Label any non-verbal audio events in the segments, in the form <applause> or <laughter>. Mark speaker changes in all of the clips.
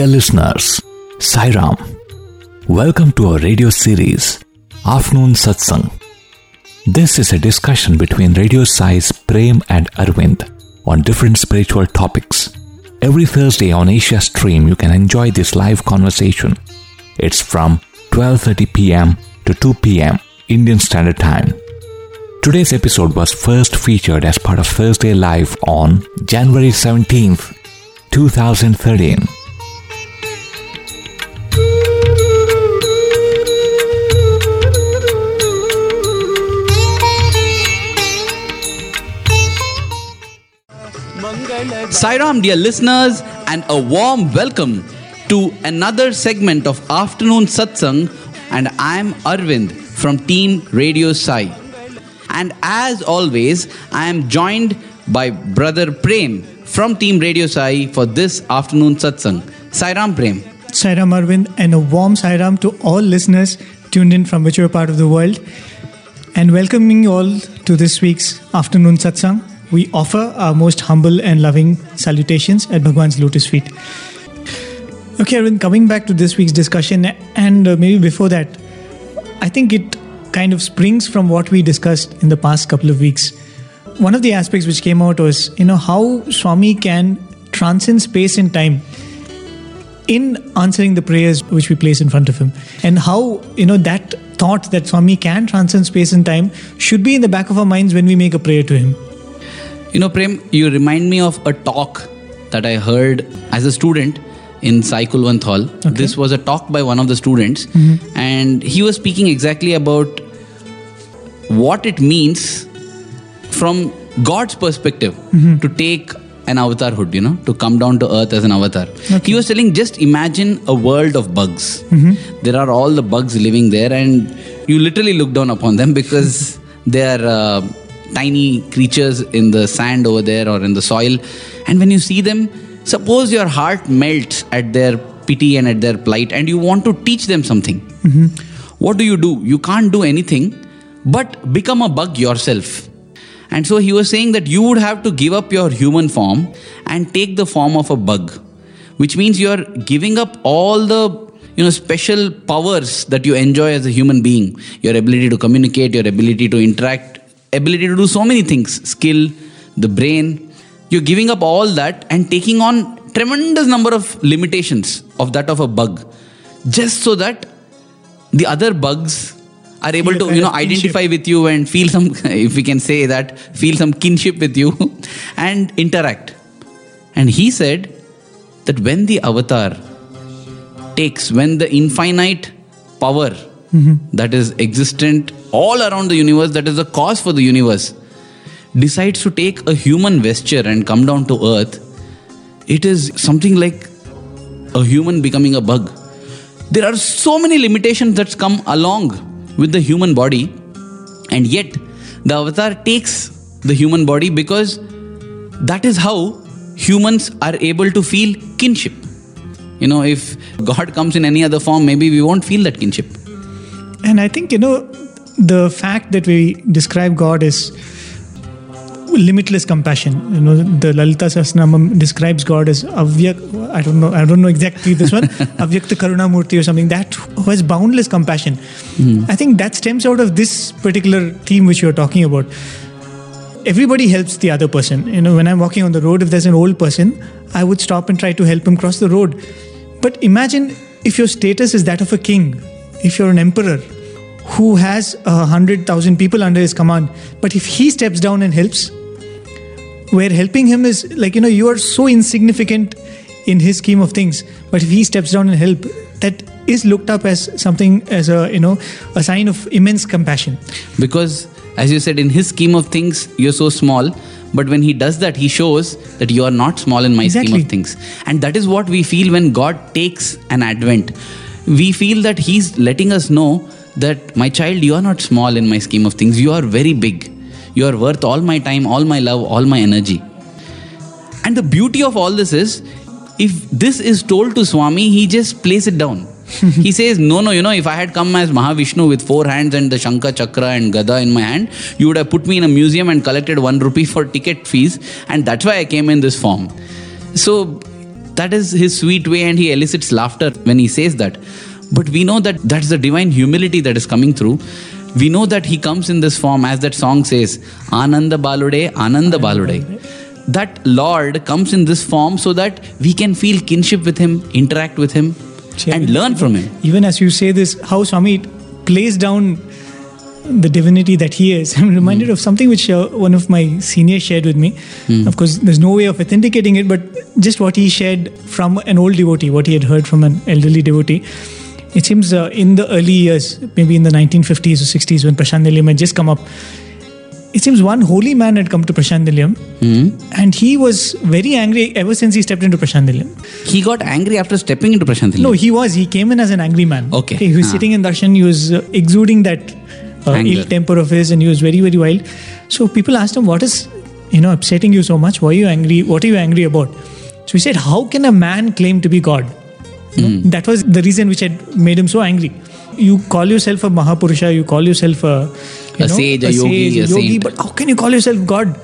Speaker 1: Dear listeners, Sairam, welcome to our radio series, Afternoon Satsang. This is a discussion between Radio Sai's Prem and Arvind on different spiritual topics. Every Thursday on Asia Stream, you can enjoy this live conversation. It's from 12:30 p.m. to 2 p.m. Indian Standard Time. Today's episode was first featured as part of Thursday Live on January 17th, 2013.
Speaker 2: Sairam, dear listeners, and a warm welcome to another segment of Afternoon Satsang. And I'm Arvind from Team Radio Sai. And as always, I am joined by brother Prem from Team Radio Sai for this afternoon satsang. Sairam Prem.
Speaker 3: Sairam Arvind, and a warm Sairam to all listeners tuned in from whichever part of the world, and welcoming you all to this week's afternoon satsang. We offer our most humble and loving salutations at Bhagwan's lotus feet. Okay, Arvind, coming back to this week's discussion, and uh, maybe before that, I think it kind of springs from what we discussed in the past couple of weeks. One of the aspects which came out was, you know, how Swami can transcend space and time in answering the prayers which we place in front of him and how you know that thought that swami can transcend space and time should be in the back of our minds when we make a prayer to him
Speaker 2: You know, Prem, you remind me of a talk that I heard as a student in Sai Kulwant Hall. This was a talk by one of the students, mm-hmm. and he was speaking exactly about what it means from God's perspective mm-hmm. to take an avatarhood, you know, to come down to earth as an avatar. He was telling, just imagine a world of bugs. Mm-hmm. There are all the bugs living there, and you literally look down upon them because <laughs> they are uh, tiny creatures in the sand over there or in the soil. And when you see them, suppose your heart melts at their pity and at their plight, and you want to teach them something. Mm-hmm. What do you do? You can't do anything but become a bug yourself. And so he was saying that you would have to give up your human form and take the form of a bug, which means you're giving up all the you know special powers that you enjoy as a human being your ability to communicate your ability to interact ability to do so many things. Skill the brain. You're giving up all that and taking on tremendous number of limitations of that of a bug just so that the other bugs are able to you know
Speaker 3: kinship.
Speaker 2: identify with you and feel some <laughs> if we can say that feel some kinship with you <laughs> and interact. And he said that when the avatar takes when the infinite power mm-hmm. that is existent all around the universe that is the cause for the universe decides to take a human vesture and come down to earth it is something like a human becoming a bug. There are so many limitations that come along with the human body and yet the avatar takes the human body because that is how humans are able to feel kinship. You know if god comes in any other form maybe we won't feel that kinship.
Speaker 3: And i think you know the fact that we describe god as limitless compassion. You know the lalita sahasranamam describes god as avyak i don't know i don't know exactly this one <laughs> avyakta karuna murti or something. That who has boundless compassion. Hmm. I think that stems out of this particular theme which you're talking about. Everybody helps the other person. You know when i'm walking on the road if there's an old person i would stop and try to help him cross the road. But imagine if your status is that of a king if you're an emperor who has a hundred thousand people under his command. But if he steps down and helps where helping him is like you know you are so insignificant in his scheme of things. But if he steps down and help that is looked up as something as a you know a sign of immense compassion.
Speaker 2: Because as you said in his scheme of things you're so small. But when he does that he shows that you are not small in my scheme of things. And that is what we feel when god takes an advent. We feel that he's letting us know that my child you are not small in my scheme of things. You are very big. You are worth all my time all my love all my energy. And the beauty of all this is if this is told to swami he just plays it down. <laughs> He says no no you know if i had come as mahavishnu with four hands and the shankha chakra and gada in my hand you would have put me in a museum and collected 1 rupee for ticket fees and that's why i came in this form. So that is his sweet way and he elicits laughter when he says that. But we know that that's the divine humility that is coming through. We know that he comes in this form, as that song says, Ananda Balude, Ananda Balude. That Lord comes in this form so that we can feel kinship with him, interact with him, and learn from him.
Speaker 3: Even as you say this, how Swami plays down the divinity that he is. <laughs> I'm reminded
Speaker 2: Hmm.
Speaker 3: of something which uh, one of my seniors shared with me.
Speaker 2: Hmm.
Speaker 3: Of course, there's no way of authenticating it, but just what he shared from an old devotee, what he had heard from an elderly devotee. It seems uh, in the early years, maybe in the 1950s or 60s, when Prashanti Nilayam had just come up, it seems one holy man had come to Prashanti Nilayam,
Speaker 2: Hmm.
Speaker 3: and he was very angry ever since he stepped into Prashanti Nilayam.
Speaker 2: He got angry after stepping into Prashant
Speaker 3: No, he was. He came in as an angry man.
Speaker 2: Okay.
Speaker 3: he was
Speaker 2: Ah.
Speaker 3: sitting in darshan. He was uh, exuding that uh, ill temper of his, and he was very, very wild. So people asked him, "What is, you know, upsetting you so much? Why are you angry? What are you angry about?" So he said, "How can a man claim to be God?" Know,
Speaker 2: Hmm.
Speaker 3: That was the reason which had made him so angry. You call yourself a Mahapurusha, you call yourself a, you
Speaker 2: A sage, a yogi, a
Speaker 3: yogi,
Speaker 2: saint.
Speaker 3: but how can you call yourself God?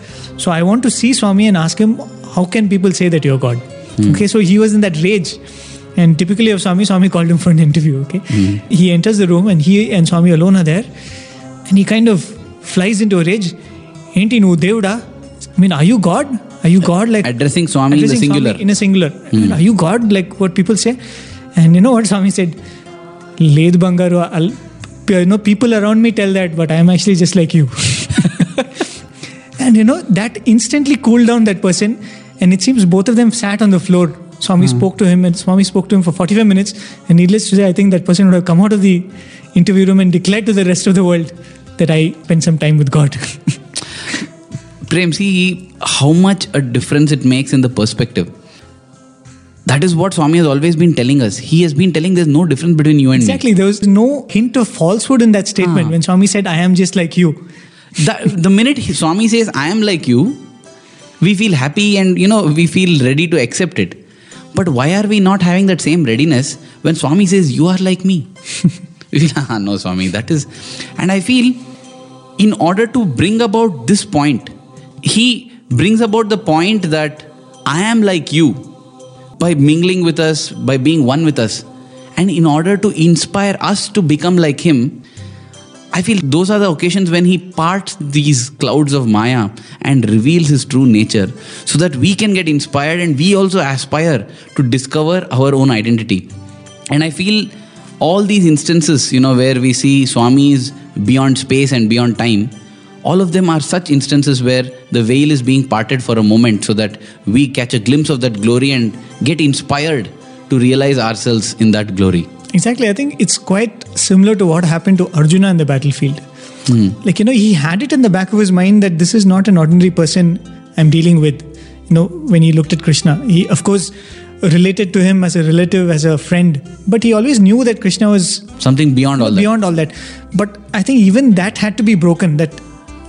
Speaker 3: So I want to see Swami and ask him, how can people say that you're God?
Speaker 2: Hmm.
Speaker 3: Okay, so he was in that rage. And typically of Swami, Swami called him for an interview. Okay,
Speaker 2: Hmm.
Speaker 3: he enters the room and he and Swami alone are there, and he kind of flies into a rage. Ain't nu Devda? I mean, are you God? Are you God? Like
Speaker 2: Addressing Swami in
Speaker 3: addressing Swami
Speaker 2: singular.
Speaker 3: in a singular. Mean, are you God? Like what people say? And you know what Swami said? Led Bangaru, you know, people around me tell that, but I'm actually just like you. <laughs> and you know, that instantly cooled down that person. And it seems both of them sat on the floor. Swami hmm. spoke to him, and Swami spoke to him for 45 minutes. And needless to say, I think that person would have come out of the interview room and declared to the rest of the world that I spent some time with God. <laughs>
Speaker 2: Prem, see how much a difference it makes in the perspective. That is what Swami has always been telling us. He has been telling there's no difference between you and me.
Speaker 3: exactly. There was no hint of falsehood in that statement
Speaker 2: Ah.
Speaker 3: when Swami said, I am just like you.
Speaker 2: me. The, minute he- Swami says, I am like you, we feel happy and you know we feel ready to accept it. But why are we not having that same readiness when Swami says, You are like me? <laughs> we feel, no, Swami, that is. And I feel in order to bring about this point, he brings about the point that I am like you by mingling with us, by being one with us. And in order to inspire us to become like him, I feel those are the occasions when he parts these clouds of Maya and reveals his true nature so that we can get inspired and we also aspire to discover our own identity. And I feel all these instances, you know, where we see Swamis beyond space and beyond time, all of them are such instances where the veil is being parted for a moment so that we catch a glimpse of that glory and get inspired to realize ourselves in that glory.
Speaker 3: Exactly. I think it's quite similar to what happened to Arjuna in the battlefield. Hmm. Like, you know, he had it in the back of his mind that this is not an ordinary person I'm dealing with. You know, when he looked at Krishna, he, of course, related to him as a relative, as a friend, but he always knew that Krishna was
Speaker 2: Something beyond all that.
Speaker 3: beyond all that. But I think even that had to be broken that,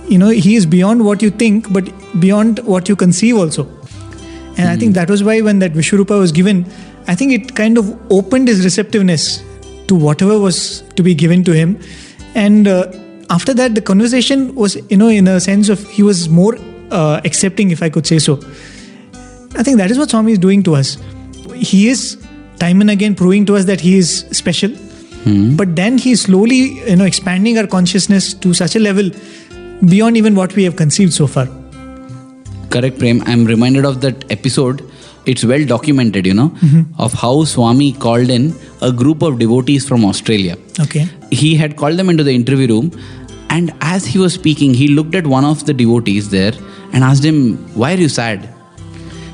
Speaker 3: you know, he is beyond what you think, but beyond what you conceive also. And I think that was why when that Vishwarupa was given, I think it kind of opened his receptiveness to whatever was to be given to him. And uh, after that, the conversation was, you know, in a sense of he was more uh, accepting, if I could say so. I think that is what Swami is doing to us. He is time and again proving to us that he is special, but then he is slowly, you know, expanding our consciousness to such a level beyond even what we have conceived so far.
Speaker 2: Correct, Prem. I'm reminded of that episode. It's well documented, you know, mm-hmm. of how Swami called in a group of devotees from Australia.
Speaker 3: Okay.
Speaker 2: He had called them into the interview room, and as he was speaking, he looked at one of the devotees there and asked him, Why are you sad?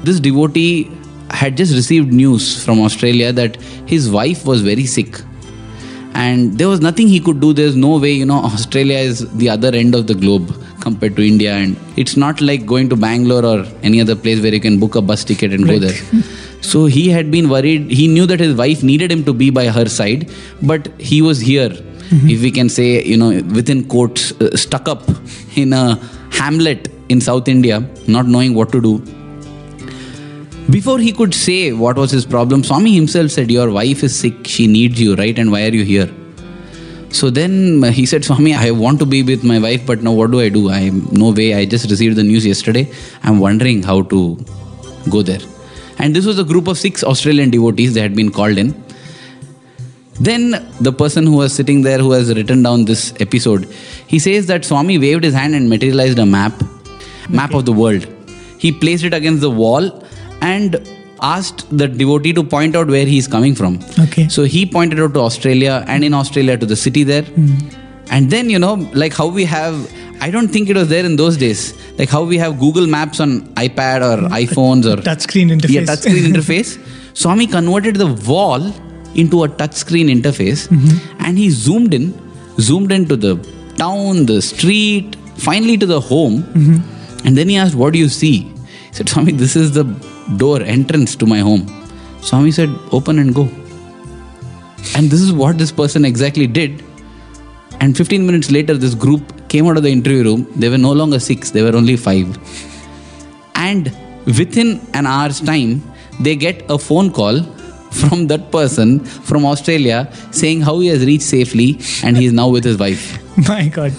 Speaker 2: This devotee had just received news from Australia that his wife was very sick and there was nothing he could do. There's no way you know australia is the other end of the globe compared to india. And it's not like going to bangalore or any other place where you can book a bus ticket and go there. <laughs> So he had been worried. He knew that his wife needed him to be by her side but he was here. If we can say you know within quotes uh, stuck up in a hamlet in south india not knowing what to do before he could say what was his problem, Swami himself said, Your wife is sick, she needs you, right? And why are you here? So then he said, Swami, I want to be with my wife, but now what do I do? I no way. I just received the news yesterday. I'm wondering how to go there. And this was a group of six Australian devotees. They had been called in. Then the person who was sitting there, who has written down this episode, he says that Swami waved his hand and materialized a map, map of the world. He placed it against the wall and asked the devotee to point out where he is coming from.
Speaker 3: Okay.
Speaker 2: So he pointed out to Australia and in Australia to the city there. Hmm. And then, you know, like how we have, I don't think it was there in those days, like how we have Google Maps on iPad or hmm. iPhones or <laughs>
Speaker 3: Touchscreen interface.
Speaker 2: yeah, touchscreen <laughs> interface. Swami converted the wall into a touchscreen interface mm-hmm. and he zoomed in, zoomed into the town, the street, finally to the home. Mm-hmm. And then he asked, What do you see? He said, Swami, this is the door, entrance to my home. Swami said, Open and go. And this is what this person exactly did. And 15 minutes later, this group came out of the interview room. They were no longer six, they were only five. And within an hour's time, they get a phone call from that person from Australia saying how he has reached safely and he is now with his wife. <laughs>
Speaker 3: My God.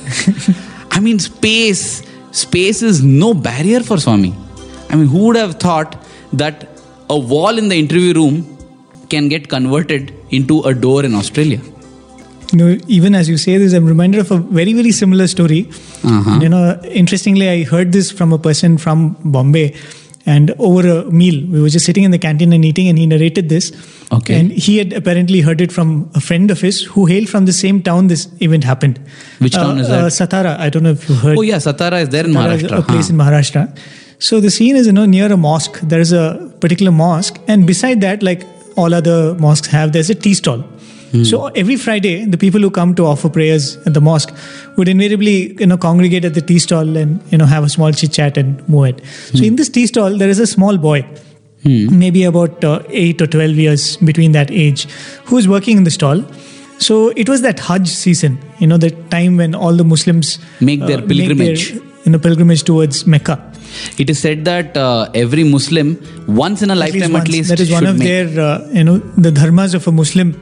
Speaker 2: I mean, space, space is no barrier for Swami. I mean, who would have thought that a wall in the interview room can get converted into a door in Australia?
Speaker 3: you know, even as you say this, I'm reminded of a very, very similar story.
Speaker 2: Uh-huh.
Speaker 3: You know, interestingly, I heard this from a person from Bombay. And over a meal, we were just sitting in the canteen and eating, and he narrated this.
Speaker 2: Okay.
Speaker 3: And he had apparently heard it from a friend of his who hailed from the same town this event happened.
Speaker 2: Which town
Speaker 3: Uh,
Speaker 2: is that?
Speaker 3: Uh, Satara. I don't know if you heard.
Speaker 2: Oh, yeah, Satara is there in
Speaker 3: Satara
Speaker 2: Maharashtra.
Speaker 3: A place
Speaker 2: Huh.
Speaker 3: in Maharashtra. So the scene is, you know, near a mosque. There is a particular mosque, and beside that, like all other mosques have, there's a tea stall. Hmm. So every Friday, the people who come to offer prayers at the mosque would invariably, you know, congregate at the tea stall and you know have a small chit chat and move it. So hmm. in this tea stall, there is a small boy, hmm. maybe about uh, eight or twelve years between that age, who is working in the stall. So it was that Hajj season, you know, the time when all the Muslims
Speaker 2: Make their uh, pilgrimage.
Speaker 3: you know, pilgrimage towards Mecca.
Speaker 2: It is said that uh, every Muslim, once in a
Speaker 3: At least
Speaker 2: lifetime at least,
Speaker 3: that is one of
Speaker 2: make.
Speaker 3: their, uh, you know, the dharmas of a Muslim.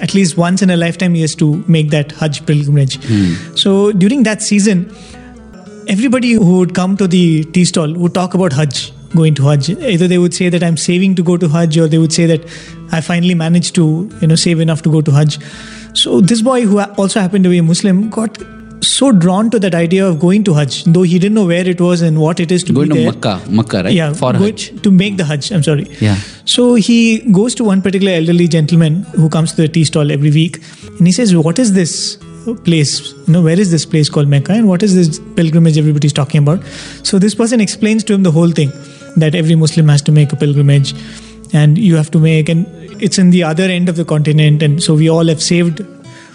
Speaker 3: At least once in a lifetime, he has to make that Hajj pilgrimage.
Speaker 2: Hmm.
Speaker 3: So during that season, everybody who would come to the tea stall would talk about Hajj, going to Hajj. Either they would say that I'm saving to go to Hajj, or they would say that I finally managed to, you know, save enough to go to Hajj. So this boy, who also happened to be a Muslim, got so drawn to that idea of going to Hajj, though he didn't know where it was and what it is to
Speaker 2: Going to
Speaker 3: there.
Speaker 2: Makkah, Makkah, right?
Speaker 3: Yeah,
Speaker 2: For Hajj.
Speaker 3: to make the Hajj. I'm sorry.
Speaker 2: Yeah.
Speaker 3: So he goes to one particular elderly gentleman who comes to the tea stall every week, and he says, "What is this place? You know, where is this place called Mecca, and what is this pilgrimage everybody's talking about?" So this person explains to him the whole thing that every Muslim has to make a pilgrimage, and you have to make, and it's in the other end of the continent, and so we all have saved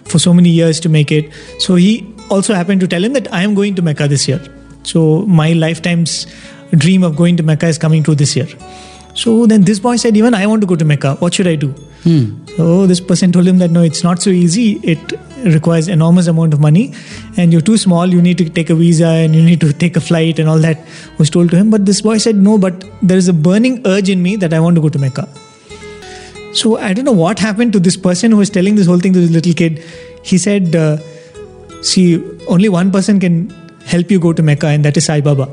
Speaker 3: for so many years to make it. So he also happened to tell him that I am going to Mecca this year. So my lifetime's dream of going to Mecca is coming true this year. So then this boy said, even I want to go to Mecca. What should I do? So this person told him that no, it's not so easy. It requires enormous amount of money, and you're too small. You need to take a visa and you need to take a flight and all that was told to him. But this boy said no, but there is a burning urge in me that I want to go to Mecca. So I don't know what happened to this person who was telling this whole thing to this little kid. He said, uh, "See, only one person can help you go to Mecca, and that is Sai Baba."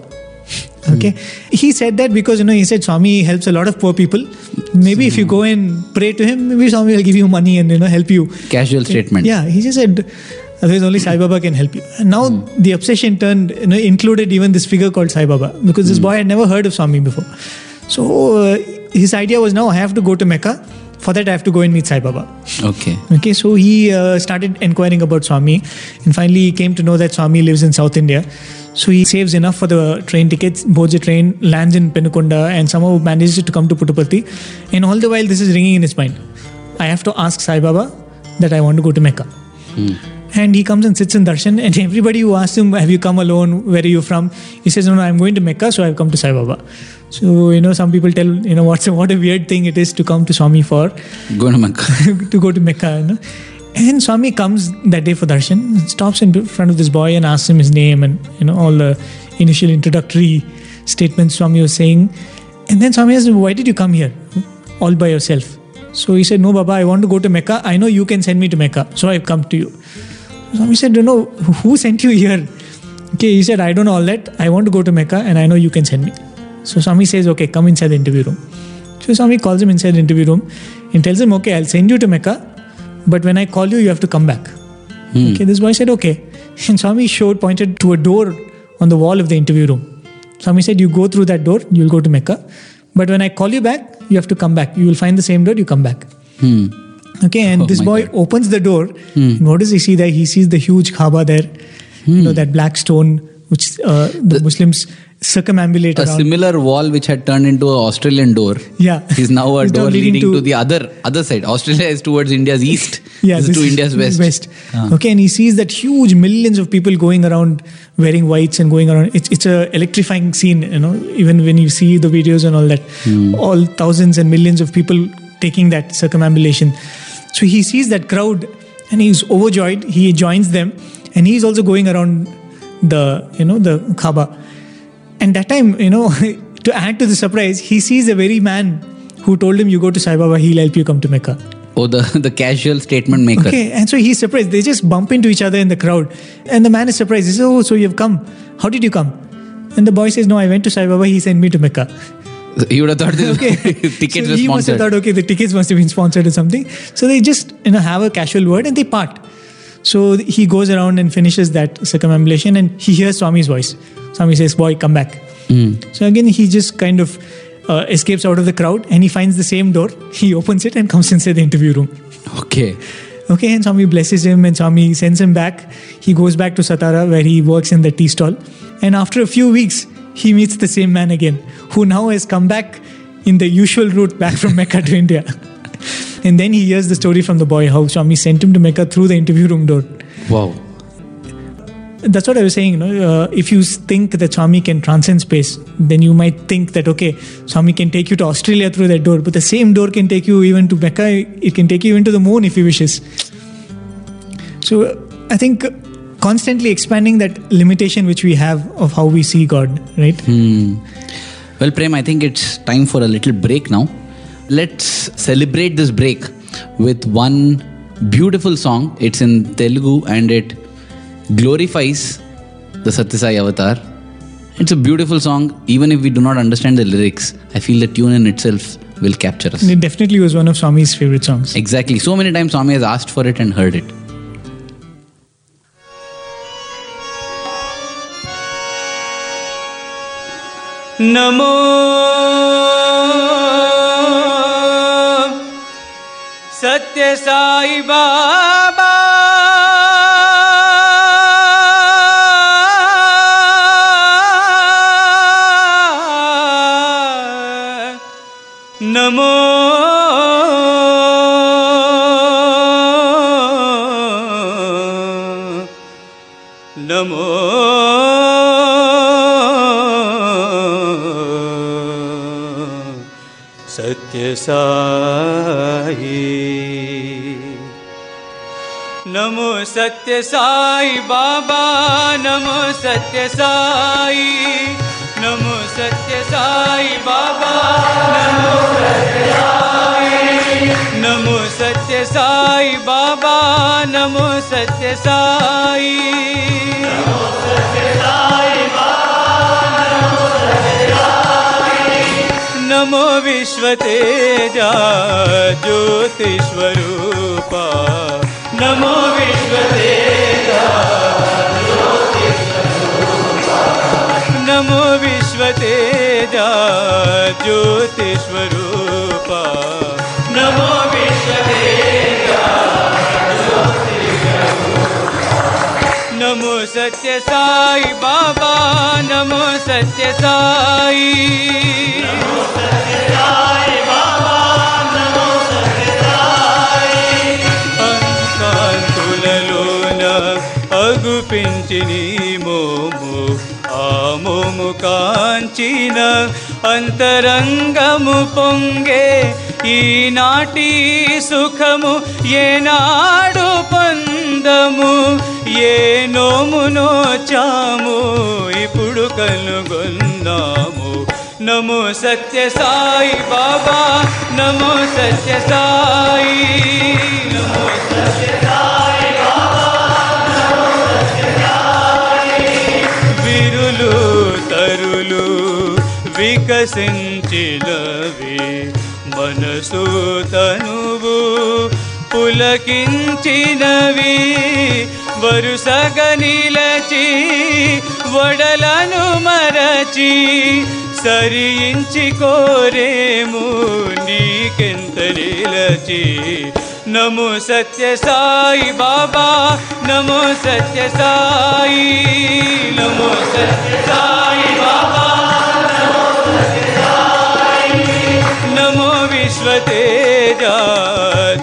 Speaker 3: Okay, hmm. he said that because you know he said Swami helps a lot of poor people. Maybe if you go and pray to him, maybe Swami will give you money and you know help you.
Speaker 2: Casual statement.
Speaker 3: Yeah, he just said. Otherwise, only Sai Baba can help you. And now hmm. the obsession turned, you know, included even this figure called Sai Baba because this hmm. boy had never heard of Swami before. So uh, his idea was now I have to go to Mecca. For that, I have to go and meet Sai Baba.
Speaker 2: Okay.
Speaker 3: Okay, so he uh, started inquiring about Swami, and finally he came to know that Swami lives in South India. So he saves enough for the train tickets, boards a train, lands in Penukonda, and somehow manages to come to Puttaparthi. And all the while, this is ringing in his mind. I have to ask Sai Baba that I want to go to Mecca. And he comes and sits in darshan, and everybody who asks him, "Have you come alone? Where are you from?" He says, "No, no, I'm going to Mecca, so I've come to Sai Baba." So you know, some people tell you know what's a, <laughs> what a weird thing it is to come to Swami for
Speaker 2: Going to Makkah. <laughs>
Speaker 3: to go to Mecca. You know? And Swami comes that day for darshan, stops in front of this boy and asks him his name and you know all the initial introductory statements Swami was saying. And then Swami asked, "Why did you come here, all by yourself?" So he said, "No, Baba, I want to go to Mecca. I know you can send me to Mecca, so I've come to you." Swami said, "No, no, who sent you here?" Okay, he said, "I don't know all that. I want to go to Mecca, and I know you can send me." So Swami says, "Okay, come inside the interview room." So Swami calls him inside the interview room and tells him, Okay, I'll send you to Mecca, but when I call you, you have to come back. Okay, this boy said, Okay. And Swami showed, pointed to a door on the wall of the interview room. Swami said, You go through that door, you'll go to Mecca. But when I call you back, you have to come back. You will find the same door, you come back.
Speaker 2: Hmm.
Speaker 3: Okay, and
Speaker 2: Oh
Speaker 3: this boy
Speaker 2: God.
Speaker 3: opens the door. And what does he see there? He sees the huge Kaaba there, you know, that black stone which uh, the, Muslims circumambulate
Speaker 2: A
Speaker 3: around.
Speaker 2: similar wall which had turned into an Australian door
Speaker 3: Yeah.
Speaker 2: is now a <laughs> door
Speaker 3: leading
Speaker 2: leading, to,
Speaker 3: to-
Speaker 2: the other other side. Australia is towards India's east. <laughs>
Speaker 3: yeah,
Speaker 2: this is to India's west. Ah.
Speaker 3: Okay, and he sees that huge millions of people going around wearing whites and going around. It's it's a electrifying scene, you know. Even when you see the videos and all that,
Speaker 2: Hmm.
Speaker 3: all thousands and millions of people taking that circumambulation. So he sees that crowd, and he's overjoyed. He joins them, and he's also going around the you know the Kaaba. And that time, you know, <laughs> to add to the surprise, he sees the very man who told him, "You go to Sai Baba, he'll help you come to Mecca."
Speaker 2: Oh, the, <laughs> the casual statement maker.
Speaker 3: Okay, and so he's surprised. They just bump into each other in the crowd. And the man is surprised. He says, Oh, so you've come. How did you come? And the boy says, No, I went to Sai Baba. He sent me to Mecca. <laughs>
Speaker 2: You would have thought this <laughs>
Speaker 3: Okay. <laughs>
Speaker 2: tickets
Speaker 3: so he must have thought, okay, the tickets must have been sponsored or something. So they just you know have a casual word and they part. So he goes around and finishes that circumambulation and he hears Swami's voice. Swami says, Boy, come back. So again, he just kind of uh, escapes out of the crowd and he finds the same door. He opens it and comes inside the interview room.
Speaker 2: Okay.
Speaker 3: Okay, and Swami blesses him and Swami sends him back. He goes back to Satara where he works in the tea stall. And after a few weeks, he meets the same man again, who now has come back in the usual route back from Mecca to India. and then he hears the story from the boy how Swami sent him to Mecca through the interview room door.
Speaker 2: Wow.
Speaker 3: That's what I was saying. You know, uh, if you think that Swami can transcend space, then you might think that okay, Swami can take you to Australia through that door, but the same door can take you even to Mecca. It can take you even to the moon if he wishes. So uh, I think constantly expanding that limitation which we have of how we see God, right?
Speaker 2: Well, Prem, I think it's time for a little break now. Let's celebrate this break with one beautiful song. It's in Telugu and it glorifies the Satyasai avatar. It's a beautiful song, even if we do not understand the lyrics. I feel the tune in itself will capture us.
Speaker 3: And it definitely was one of Swami's favorite songs.
Speaker 2: Exactly. So many times Swami has asked for it and heard it.
Speaker 4: नमो सत्यसाई बाबा। नमो सत्य साई बाबा, नमो सत्य साई, नमो सत्य साई बाबा, नमो सत्य साई, नमो सत्य साई बाबा, नमो सत्य साई। नमो विश्वतेजा ज्योतिस्वरूपा नमो विश्वतेजा नमो विश्वतेजा ज्योतिस्वरूपा नमो विश्वतेजा नमो सत्य साई बाबा नमो सत्य साई। మోము కాంచిన అంతరంగము పొంగే ఈనాటి సుఖము ఏనాడు పొందము ఏ నోమునో చాము ఇప్పుడు కనుగొన్నాము నమో సత్య సాయి బాబా నమో సత్య సాయి నమో విరులు వికసించినవి మనసు తనువు పులకించినవి. వరుసగా నిలచి వడలను మరచి సరించి కోరేము నీకెంత నిలచి. నమో సత్య సాయి బాబా నమో సత్య సాయి. నమో సత్య సాయి బాబా नमो विश्वतेजा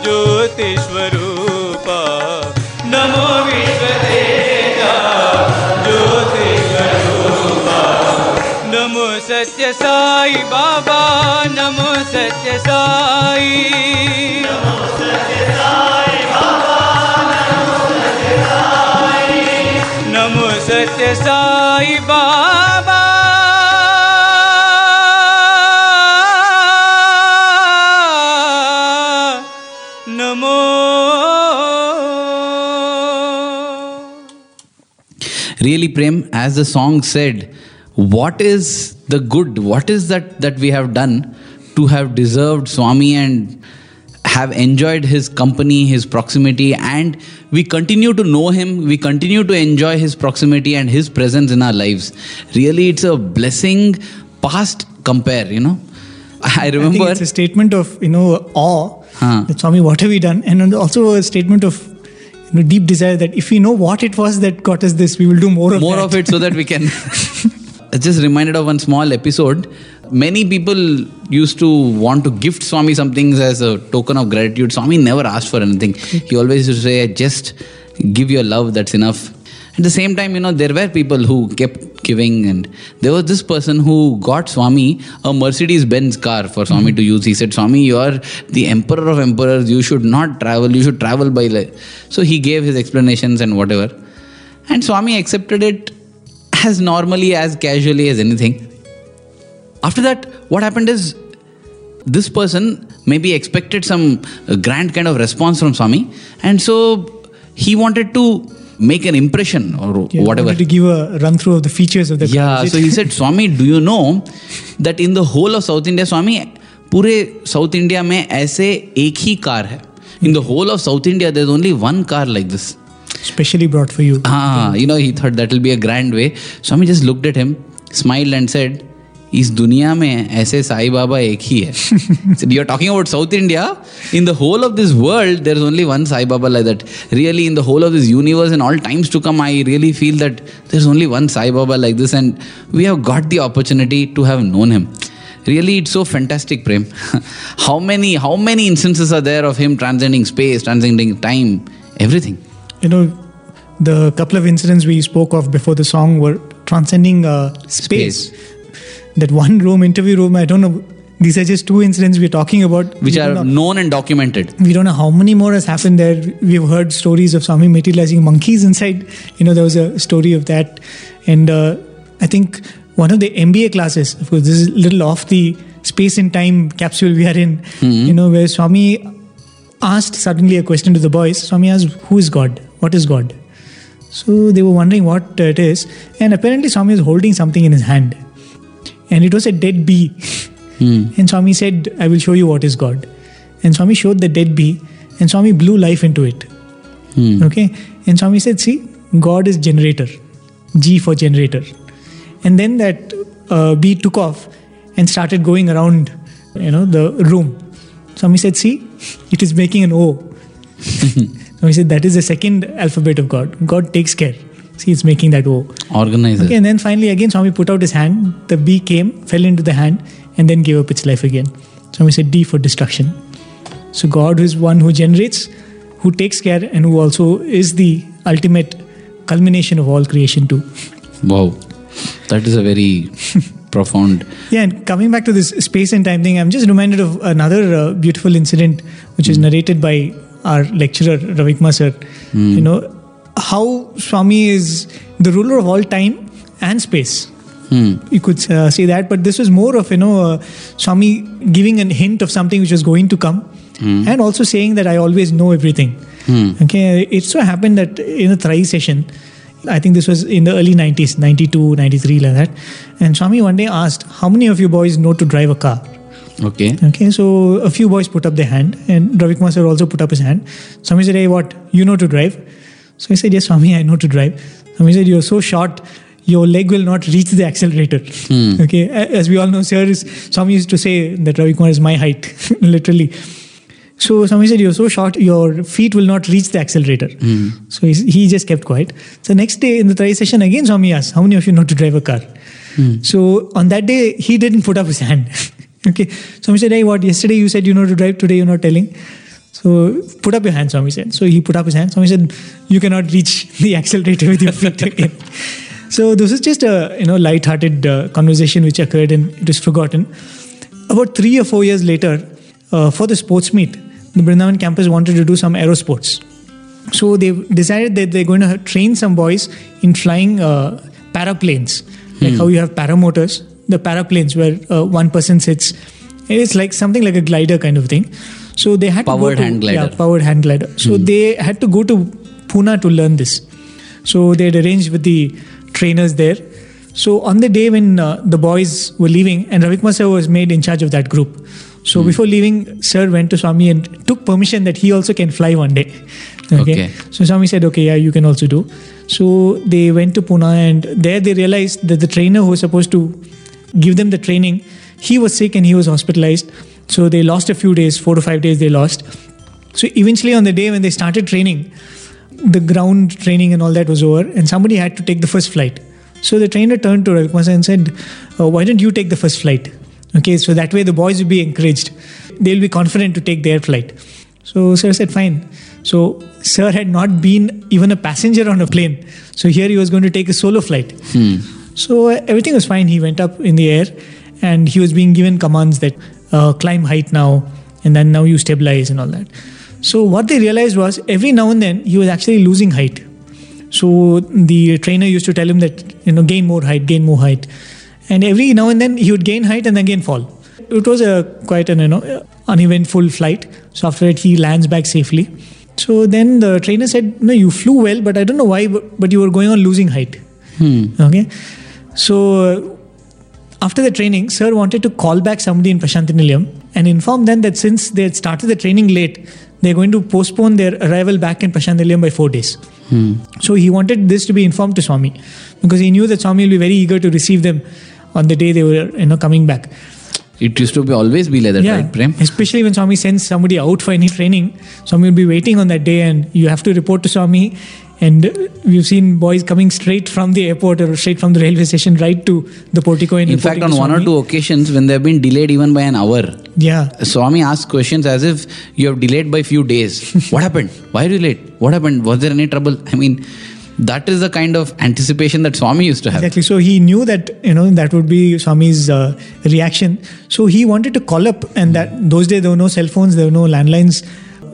Speaker 4: ज्योतिस्वरूपा। नमो विश्वतेजा ज्योतिस्वरूपा। नमो सत्य साई बाबा, नमो सत्य साई नमो Sathya Sai Baba.
Speaker 2: Really prem as the song said what is the good what is that that we have done to have deserved swami and have enjoyed his company his proximity and we continue to know him we continue to enjoy his proximity and his presence in our lives really it's a blessing past compare you know i
Speaker 3: I
Speaker 2: remember
Speaker 3: it's a statement of you know awe
Speaker 2: Huh.
Speaker 3: that Swami, what have we done? And also a statement of you know, deep desire that if we know what it was that got us this, we will do more of
Speaker 2: more
Speaker 3: that.
Speaker 2: of it so that we can <laughs> <laughs> just reminded of one small episode. Many people used to want to gift swami some things as a token of gratitude. Swami never asked for anything. He always used to say just give your love that's enough. At the same time you know there were people who kept giving. And there was this person who got swami a mercedes benz car for swami to use. He said swami you are the emperor of emperors. You should not travel. You should travel by like so he gave his explanations and whatever. And Swami accepted it as normally, as casually as anything. After that, what happened is this person maybe expected some grand kind of response from Swami, and so he wanted to make an impression or
Speaker 3: Yeah,
Speaker 2: whatever.
Speaker 3: to give a run through of the features of the
Speaker 2: Yeah,
Speaker 3: is
Speaker 2: so he said, Swami, do you know that in the whole of South India, Swami, पूरे south India में ऐसे एक ही car है in the whole of South India there only one car like this
Speaker 3: specially brought for you.
Speaker 2: Ah, you know, he thought that will be a grand way. Swami just looked at him, smiled, and said, इस दुनिया में ऐसे साई बाबा एक ही है said, you're talking about South India. In the whole of this world, there's only one Sai Baba like that. Really, in the whole of this universe and all times to come, I really feel that there's only one Sai Baba like this, and we have got the opportunity to have known him. Really, it's so fantastic, Prem. <laughs> how many, how many instances are there of him transcending space, transcending time, everything?
Speaker 3: You know, the couple of incidents we spoke of before the song were transcending uh, space. That one room, interview room, I don't know. These are just two incidents we're talking about.
Speaker 2: which
Speaker 3: We
Speaker 2: are
Speaker 3: know-
Speaker 2: known and documented.
Speaker 3: we don't know how many more has happened there. We've heard stories of Swami materializing monkeys inside. You know, there was a story of that. And uh, I think one of the MBA classes, of course, this is a little off the space and time capsule we are in, you know, where Swami asked suddenly a question to the boys. Swami asked, Who is God? What is God? So they were wondering what it is. And apparently, Swami was holding something in his hand. And it was a dead bee. And Swami said, I will show you what is God. And Swami showed the dead bee, and Swami blew life into it. Okay? And Swami said, See, God is generator. G for generator. And then that uh, bee took off and started going around, you know, the room. Swami said, See, it is making an O. <laughs> Swami said, That is the second alphabet of God. God takes care. See, it's making that O.
Speaker 2: Organizer.
Speaker 3: Okay, and then finally, again, Swami put out his hand. The bee came, fell into the hand, and then gave up its life again. Swami said D for destruction. So, God is one who generates, who takes care, and who also is the ultimate culmination of all creation, too.
Speaker 2: Wow. That is a very <laughs> profound.
Speaker 3: Yeah, and coming back to this space and time thing, I'm just reminded of another uh, beautiful incident which is narrated by our lecturer, Ravikumar sir. You know, how Swami is the ruler of all time and space.
Speaker 2: Hmm.
Speaker 3: You could uh, say that, but this was more of, you know, uh, Swami giving a hint of something which was going to come and also saying that I always know everything. Okay, it so happened that in a Trayee session, I think this was in the early 90s, 92, 93, like that. And Swami one day asked, How many of you boys know to drive a car?
Speaker 2: Okay.
Speaker 3: Okay, so a few boys put up their hand, and Ravi Kumar sir also put up his hand. Swami said, Hey, what? You know to drive? So he said, Yes, Swami, I know to drive. Swami said, You're so short, your leg will not reach the accelerator. Hmm. Okay, as we all know, sir, is, Swami used to say that Ravi Kumar is my height, <laughs> literally. So Swami said, You're so short, your feet will not reach the accelerator. Hmm. So he, he just kept quiet. So next day in the Trayee session, again, Swami asked, How many of you know to drive a car? Hmm. So on that day, he didn't put up his hand. <laughs> okay. Swami said, Hey, what? Yesterday you said you know to drive, today you're not telling. So put up your hand, Swami said. So he put up his hand. Swami said, You cannot reach the accelerator with your feet <laughs> again. So this is just a you know light-hearted uh, conversation which occurred and it is forgotten. About three or four years later, uh, for the sports meet, the Brindavan campus wanted to do some aero sports. So they decided that they're going to train some boys in flying uh, paraplanes, like how you have paramotors, the paraplanes where uh, one person sits. It's like something like a glider kind of thing. So they had
Speaker 2: Powered
Speaker 3: to go to,
Speaker 2: hang glider.
Speaker 3: Yeah, powered hang glider. So they had to go to Pune to learn this. So they had arranged with the trainers there. So on the day when uh, the boys were leaving, and Ravikumar sir was made in charge of that group. So before leaving, sir went to Swami and took permission that he also can fly one day. <laughs>
Speaker 2: Okay.
Speaker 3: So Swami said, okay, yeah, you can also do. So they went to Pune and there they realized that the trainer who was supposed to give them the training, he was sick and he was hospitalized. So they lost a few days, four to five days they lost. So eventually on the day when they started training, the ground training and all that was over and somebody had to take the first flight. So the trainer turned to sir and said, uh, why don't you take the first flight? Okay, so that way the boys will be encouraged. They'll be confident to take their flight. So sir said, fine. So sir had not been even a passenger on a plane. So here he was going to take a solo flight. So uh, everything was fine. He went up in the air and he was being given commands that uh, climb height now and then now you stabilize and all that. So what they realized was every now and then he was actually losing height. So the trainer used to tell him that you know gain more height, gain more height, and every now and then he would gain height and then again fall. It was a quite an you know uneventful flight. So after that he lands back safely. So then the trainer said, "No, you flew well, but I don't know why, but, but you were going on losing height." Okay, so after the training, sir wanted to call back somebody in Prashanti Nilayam and inform them that since they had started the training late, they're going to postpone their arrival back in Prashanti Nilayam by four days. Hmm. So he wanted this to be informed to Swami because he knew that Swami will be very eager to receive them on the day they were you know coming back.
Speaker 2: It used to be always be like that, right, Prem?
Speaker 3: Especially when Swami sends somebody out for any training, Swami will be waiting on that day and you have to report to Swami. And we've seen boys coming straight from the airport or straight from the railway station right to the portico. And
Speaker 2: In fact, on one or two occasions when they've been delayed even by an hour,
Speaker 3: Yeah.
Speaker 2: Swami asks questions as if you have delayed by few days. <laughs> what happened? Why are you late? What happened? Was there any trouble? I mean, that is the kind of anticipation that Swami used to have.
Speaker 3: Exactly. So he knew that you know that would be Swami's uh, reaction. So he wanted to call up, and that those days there were no cell phones, there were no landlines.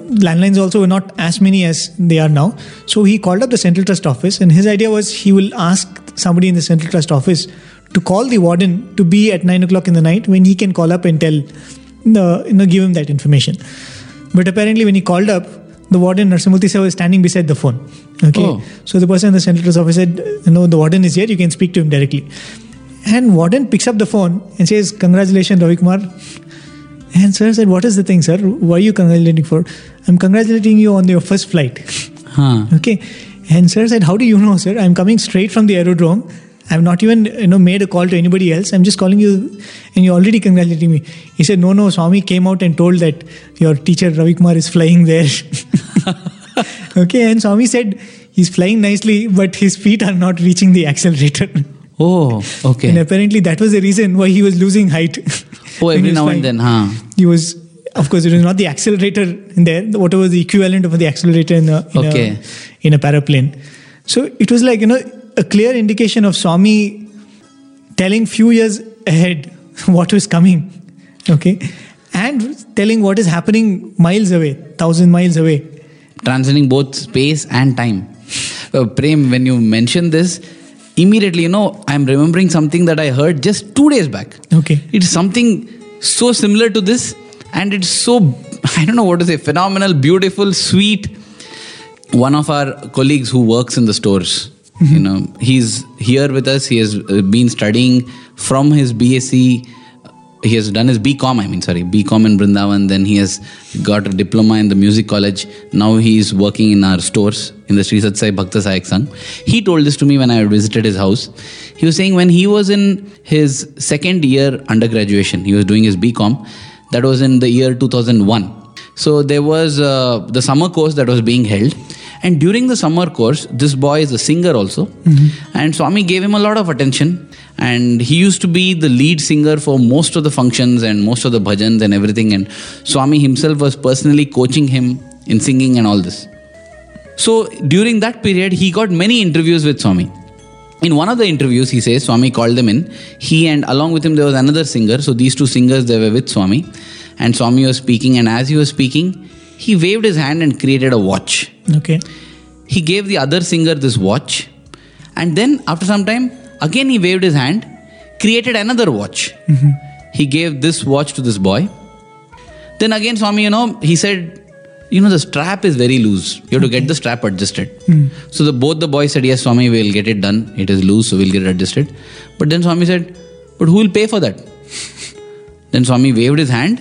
Speaker 3: Landlines also were not as many as they are now. So he called up the Central Trust office, and his idea was he will ask somebody in the Central Trust office to call the warden to be at nine o'clock in the night when he can call up and tell the you know give him that information. But apparently, when he called up, the warden Narasimhamurthy sir was standing beside the phone. Okay,
Speaker 2: Oh.
Speaker 3: so the person in the Central Trust office said, "You know, the warden is here. You can speak to him directly." And warden picks up the phone and says, "Congratulations, Ravi Kumar." And sir said, "What is the thing, sir? Why are you congratulating for?" I'm congratulating you on your first flight.
Speaker 2: Huh. <laughs>
Speaker 3: Okay. And sir said, How do you know, sir? I'm coming straight from the aerodrome. I've not even you know made a call to anybody else. I'm just calling you and you're already congratulating me. He said, No, no, Swami came out and told that your teacher Ravi Kumar is flying there. <laughs> okay, and Swami said he's flying nicely, but his feet are not reaching the accelerator.
Speaker 2: Oh, okay.
Speaker 3: And apparently that was the reason why he was losing height. <laughs>
Speaker 2: Oh, every now
Speaker 3: flying.
Speaker 2: and then, huh?
Speaker 3: He was, of course, it was not the accelerator in there. Whatever was the equivalent of the accelerator in a, in,
Speaker 2: Okay.
Speaker 3: a, in a paraplane. So it was like you know a clear indication of Swami telling few years ahead <laughs> what was coming. Okay, and telling what is happening miles away, thousand miles away.
Speaker 2: transcending both space and time. Uh, Prem, when you mention this, immediately, you know, I'm remembering something that I heard just two days back.
Speaker 3: Okay.
Speaker 2: It's something so similar to this, and it's so, <laughs> I don't know what to say, phenomenal, beautiful, sweet. One of our colleagues who works in the stores, you know, he's here with us. He has uh, been studying from his BSc he has done his BCom, I mean, sorry, BCom in Brindavan. Then he has got a diploma in the music college. Now he is working in our stores in the Sri Satsai Bhakta Sayak Sangh. He told this to me when I visited his house. He was saying when he was in his second year undergraduation, he was doing his BCom. That was in the year 2001. So there was uh, the summer course that was being held. And during the summer course, this boy is a singer also. And Swami gave him a lot of attention. And he used to be the lead singer for most of the functions and most of the bhajans and everything. And Swami himself was personally coaching him in singing and all this. So during that period, he got many interviews with Swami. In one of the interviews, he says Swami called them in. He and along with him there was another singer. So these two singers they were with Swami, and Swami was speaking. And as he was speaking, he waved his hand and created a watch.
Speaker 3: Okay.
Speaker 2: He gave the other singer this watch, and then after some time, again he waved his hand, created another watch. Mm-hmm. He gave this watch to this boy. Then again, Swami, you know, he said, you know, the strap is very loose. You have to get the strap adjusted. So the both the boys said, yes, Swami, we'll get it done. It is loose, so we'll get it adjusted. But then Swami said, but who will pay for that? <laughs> then Swami waved his hand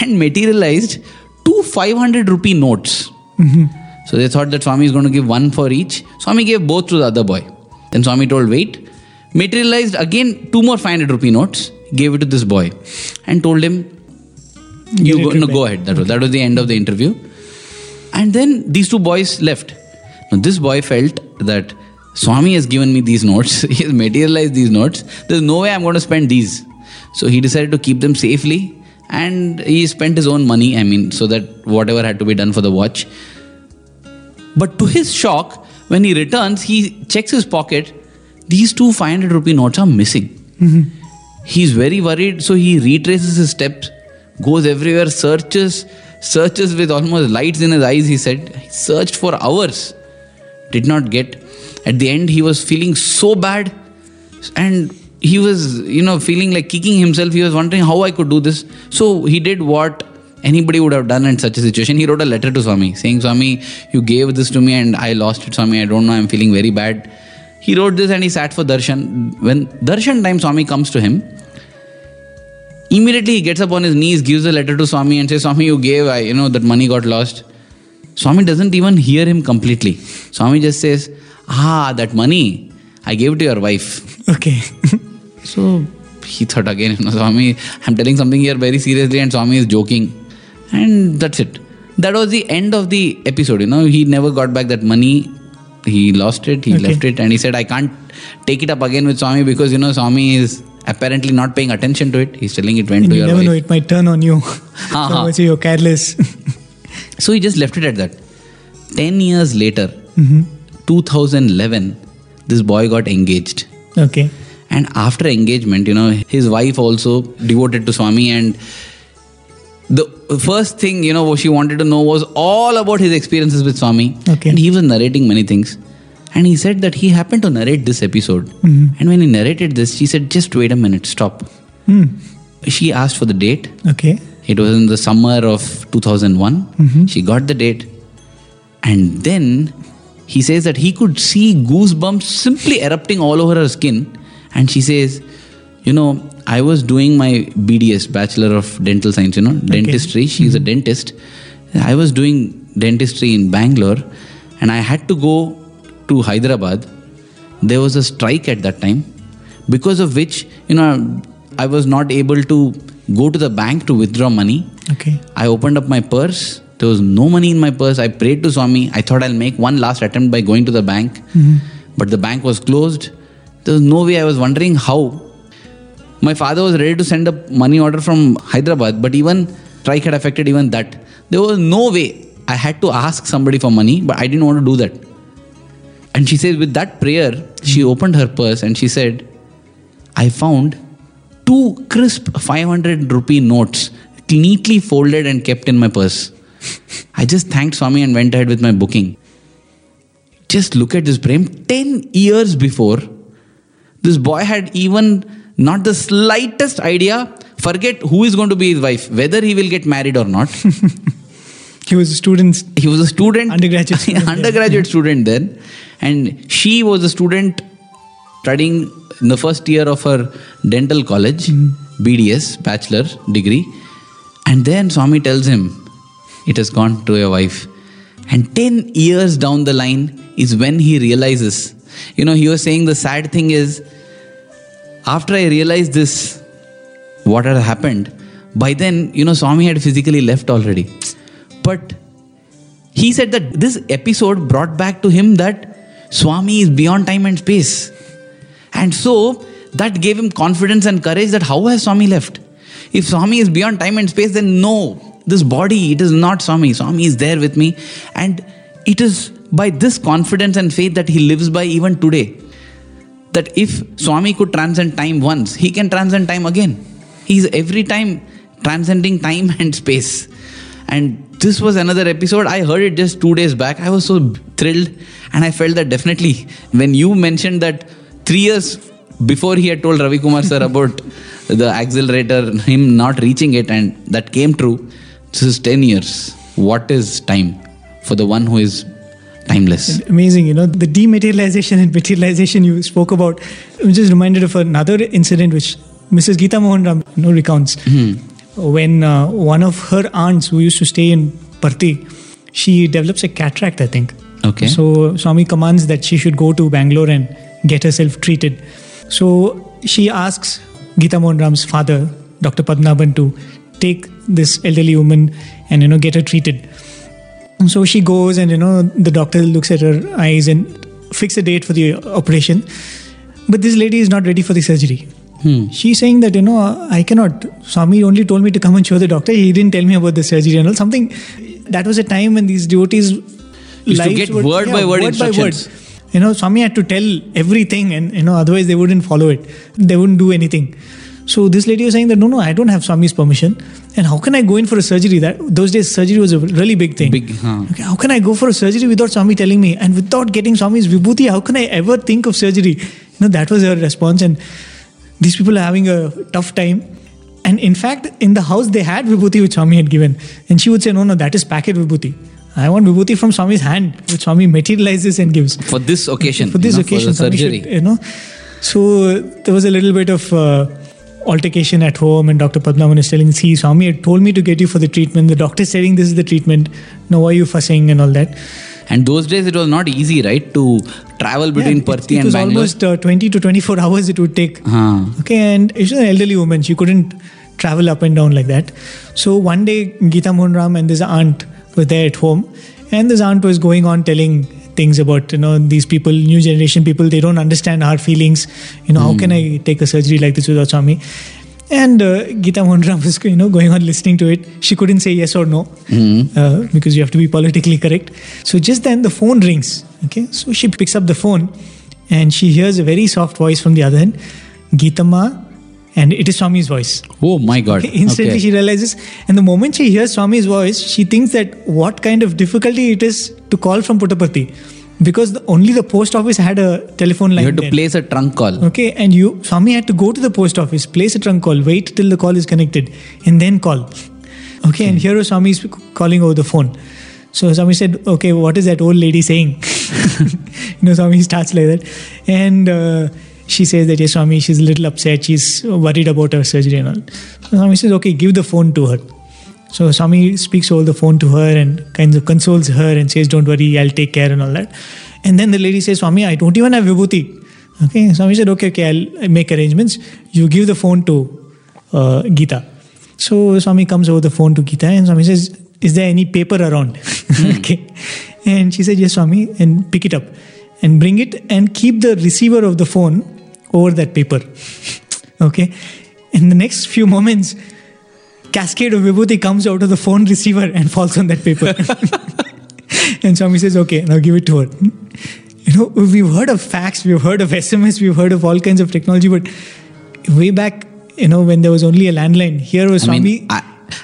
Speaker 2: and materialized two 500 rupee notes. So they thought that Swami is going to give one for each. Swami gave both to the other boy. Then Swami told, wait. Materialized again two more 500 rupee notes, gave it to this boy, and told him, you go, no, go ahead. That was, that was the end of the interview. And then these two boys left. Now, this boy felt that Swami has given me these notes, <laughs> he has materialized these notes. There's no way I'm going to spend these. So he decided to keep them safely and he spent his own money, I mean, so that whatever had to be done for the watch. But to his shock, when he returns, he checks his pocket. These two 500 rupee notes are missing. Mm-hmm. He's very worried, so he retraces his steps, goes everywhere, searches, searches with almost lights in his eyes. He said, he searched for hours, did not get. At the end, he was feeling so bad, and he was, you know, feeling like kicking himself. He was wondering how I could do this. So he did what anybody would have done in such a situation. He wrote a letter to Swami saying, Swami, you gave this to me and I lost it, Swami. I don't know, I'm feeling very bad. He wrote this and he sat for darshan. When darshan time Swami comes to him, immediately he gets up on his knees, gives the letter to Swami and says, Swami, you gave, I, you know, that money got lost. Swami doesn't even hear him completely. Swami just says, Ah, that money, I gave it to your wife.
Speaker 3: Okay. <laughs>
Speaker 2: So he thought again, you know, Swami, I'm telling something here very seriously, and Swami is joking. And that's it. That was the end of the episode, you know. He never got back that money. He lost it, he
Speaker 3: Okay.
Speaker 2: left it, and he said, I can't take it up again with Swami because, you know, Swami is apparently not paying attention to it. He's telling it went
Speaker 3: and
Speaker 2: to
Speaker 3: you
Speaker 2: your
Speaker 3: never
Speaker 2: wife.
Speaker 3: know, it might turn on you. <laughs> So much you're careless.
Speaker 2: So he just left it at that. 10 years later,
Speaker 3: Mm-hmm.
Speaker 2: 2011, this boy got engaged.
Speaker 3: okay.
Speaker 2: And after engagement, you know, his wife also devoted to Swami. And the first thing, you know, what she wanted to know was all about his experiences with Swami.
Speaker 3: Okay.
Speaker 2: And he was narrating many things. And he said that he happened to narrate this episode. Mm-hmm. And when he narrated this, she said, just wait a minute, stop.
Speaker 3: Hmm.
Speaker 2: She asked for the date.
Speaker 3: Okay.
Speaker 2: It was in the summer of 2001. Mm-hmm. She got the date. And then he says that he could see goosebumps simply erupting all over her skin. And she says, You know, I was doing my BDS, Bachelor of Dental Science, you know, dentistry. She's a mm-hmm. dentist. I was doing dentistry in Bangalore and I had to go to Hyderabad. There was a strike at that time because of which, you know, I was not able to go to the bank to withdraw money.
Speaker 3: Okay.
Speaker 2: I opened up my purse. There was no money in my purse. I prayed to Swami. I thought I'll make one last attempt by going to the bank. Mm-hmm. But the bank was closed. There was no way. I was wondering how. My father was ready to send a money order from Hyderabad, but even strike had affected even that. There was no way. I had to ask somebody for money, but I didn't want to do that. And she says, with that prayer, she hmm. opened her purse and she said, I found two crisp 500 rupee notes neatly folded and kept in my purse. <laughs> I just thanked Swami and went ahead with my booking. Just look at this Prem. 10 years before, this boy had even not the slightest idea. Forget who is going to be his wife, whether he will get married or not. <laughs>
Speaker 3: He was a student.
Speaker 2: he was a student
Speaker 3: Undergraduate student, <laughs>
Speaker 2: undergraduate student then and she was a student studying in the first year of her dental college hmm. BDS, bachelor degree. And then Swami tells him, it has gone to your wife. And 10 years down the line is when he realizes. You know, he was saying the sad thing is, after I realized this, what had happened, by then, you know, Swami had physically left already. But he said that this episode brought back to him that Swami is beyond time and space. And so that gave him confidence and courage that how has Swami left? If Swami is beyond time and space, then no, this body, it is not Swami. Swami is there with me. And it is by this confidence and faith that he lives by even today. That if Swami could transcend time once, he can transcend time again. He's every time transcending time <laughs> and space. And this was another episode. I heard it just two days back. I was so thrilled, and I felt that definitely when you mentioned that three years before he had told Ravikumar sir about <laughs> the accelerator, him not reaching it, and that came true. This is 10 years. What is time for the one who is timeless?
Speaker 3: Amazing, you know, the dematerialization and materialization you spoke about. I'm just reminded of another incident which Mrs. Geeta Mohan Ram you know, recounts. Hmm. When uh, one of her aunts who used to stay in Parthi, she develops a cataract, I think.
Speaker 2: Okay.
Speaker 3: So Swami commands that she should go to Bangalore and get herself treated. So she asks Geeta Mohan Ram's father, Dr. Padmanabhan, to take this elderly woman and you know get her treated. So she goes and you know the doctor looks at her eyes and fix a date for the operation. But this lady is not ready for the surgery. Hmm. She's saying that you know I cannot. Swami only told me to come and show the doctor. He didn't tell me about the surgery and all. Something that was a time when these devotees
Speaker 2: Used to get word by word instructions.
Speaker 3: You know, Swami had to tell everything, and you know, otherwise they wouldn't follow it. They wouldn't do anything. So this lady was saying that no, no, I don't have Swami's permission, and how can I go in for a surgery? That those days surgery was a really big thing.
Speaker 2: Big, huh.
Speaker 3: Okay, how can I go for a surgery without Swami telling me, and without getting Swami's vibhuti? How can I ever think of surgery? You know, that was her response, and these people are having a tough time. And in fact, in the house they had vibhuti which Swami had given, and she would say, no, no, that is packet vibhuti. I want vibhuti from Swami's hand, which Swami materializes and gives
Speaker 2: For this occasion.
Speaker 3: for this
Speaker 2: you know,
Speaker 3: occasion,
Speaker 2: For surgery.
Speaker 3: should, you know. So there was a little bit of uh, altercation at home, and Dr. Padmanabhan is telling, "See, Swami had told me to get you for the treatment. The doctor is saying this is the treatment. Now why are you fussing and all that?"
Speaker 2: And those days it was not easy, right, to travel between
Speaker 3: Yeah, it-
Speaker 2: Parthi
Speaker 3: it,
Speaker 2: and
Speaker 3: was almost uh, 20 to 24 <laughs> hours it would take.
Speaker 2: Huh.
Speaker 3: Okay, and she was an elderly woman. She couldn't travel up and down like that. So one day, Geeta Mohan Ram and this aunt were there at home, and this aunt was going on telling things about you know these people, new generation people. They don't understand our feelings. You know, how can I take a surgery like this without Swami? And uh, Geeta Mohan Ram was you know going on listening to it. She couldn't say yes or no uh, because you have to be politically correct. So just then the phone rings. Okay, so she picks up the phone and she hears a very soft voice from the other end, Geetama, and it is Swami's voice.
Speaker 2: Oh my God.
Speaker 3: Instantly
Speaker 2: Okay.
Speaker 3: she realizes, and the moment she hears Swami's voice, she thinks that what kind of difficulty it is to call from Puttaparthi. Because the, only the post office had a telephone line.
Speaker 2: You had to
Speaker 3: there.
Speaker 2: place a trunk call.
Speaker 3: Okay, and you Swami had to go to the post office, place a trunk call, wait till the call is connected, and then call. Okay, and here was Swami is calling over the phone. So Swami said, "Okay, what is that old lady saying?" <laughs> you know, Swami starts like that, and uh, she says that yes, Swami, she's a little upset. She's worried about her surgery and all. So Swami says, "Okay, give the phone to her." So Swami speaks over the phone to her and kind of consoles her and says, "Don't worry, I'll take care and all that." And then the lady says, "Swami, I don't even have vibhuti." Okay, Swami said, "Okay, okay, I'll make arrangements. You give the phone to uh, Geeta." So Swami comes over the phone to Geeta and Swami says, "Is there any paper around?" <laughs> okay, and she said, "Yes, Swami," and pick it up and bring it and keep the receiver of the phone over that paper. <laughs> okay, in the next few moments cascade of vibhuti comes out of the phone receiver and falls on that paper. <laughs> and Swami says, okay, now give it to her. You know, we've heard of fax, we've heard of SMS, we've heard of all kinds of technology, but way back, you know, when there was only a landline, here was
Speaker 2: I
Speaker 3: Swami.
Speaker 2: mean, I,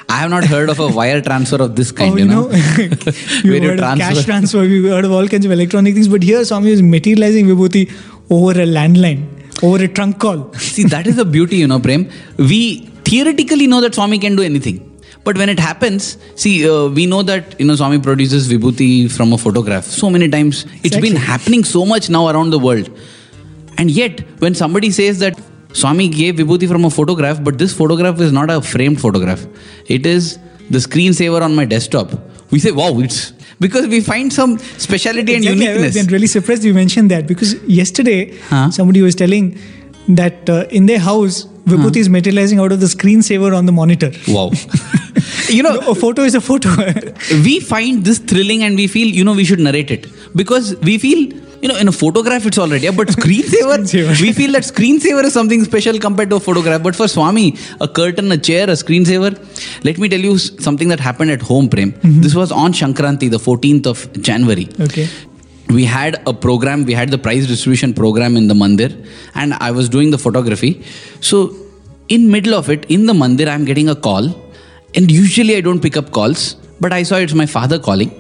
Speaker 2: I have not heard of a wire transfer of this <laughs> oh, kind,
Speaker 3: Oh,
Speaker 2: you know.
Speaker 3: know, <laughs>
Speaker 2: you
Speaker 3: heard of cash
Speaker 2: transfer-
Speaker 3: we've heard of all kinds of electronic things, but here Swami is materializing vibhuti over a landline, over a trunk call.
Speaker 2: See, that is the beauty, you know, Prem. We theoretically know that Swami can do anything. But when it happens, see, uh, we know that, you know, Swami produces Vibhuti from a photograph so many times. It's
Speaker 3: Exactly.
Speaker 2: been happening so much now around the world. And yet, when somebody says that Swami gave Vibhuti from a photograph, but this photograph is not a framed photograph. It is the screensaver on my desktop. We say, wow, it's because we find some speciality and
Speaker 3: Exactly,
Speaker 2: uniqueness.
Speaker 3: I was really surprised you mentioned that because yesterday
Speaker 2: Huh?
Speaker 3: somebody was telling that uh, in their house Vibhuti is materializing out of the screensaver on the monitor.
Speaker 2: Wow. <laughs> you know,
Speaker 3: a photo is a photo. <laughs>
Speaker 2: we find this thrilling and we feel, you know, we should narrate it. Because we feel, you know, in a photograph it's already, yeah, but screensaver,
Speaker 3: Screensaver.
Speaker 2: we feel that screensaver is something special compared to a photograph. But for Swami, a curtain, a chair, a screensaver. Let me tell you something that happened at home, Prem. This was on Shankranti, the 14th of January.
Speaker 3: okay.
Speaker 2: We had a program we had the prize distribution program in the mandir and i was doing the photography. So in middle of it in the mandir i'm getting a call and usually i don't pick up calls but i saw it's my father calling.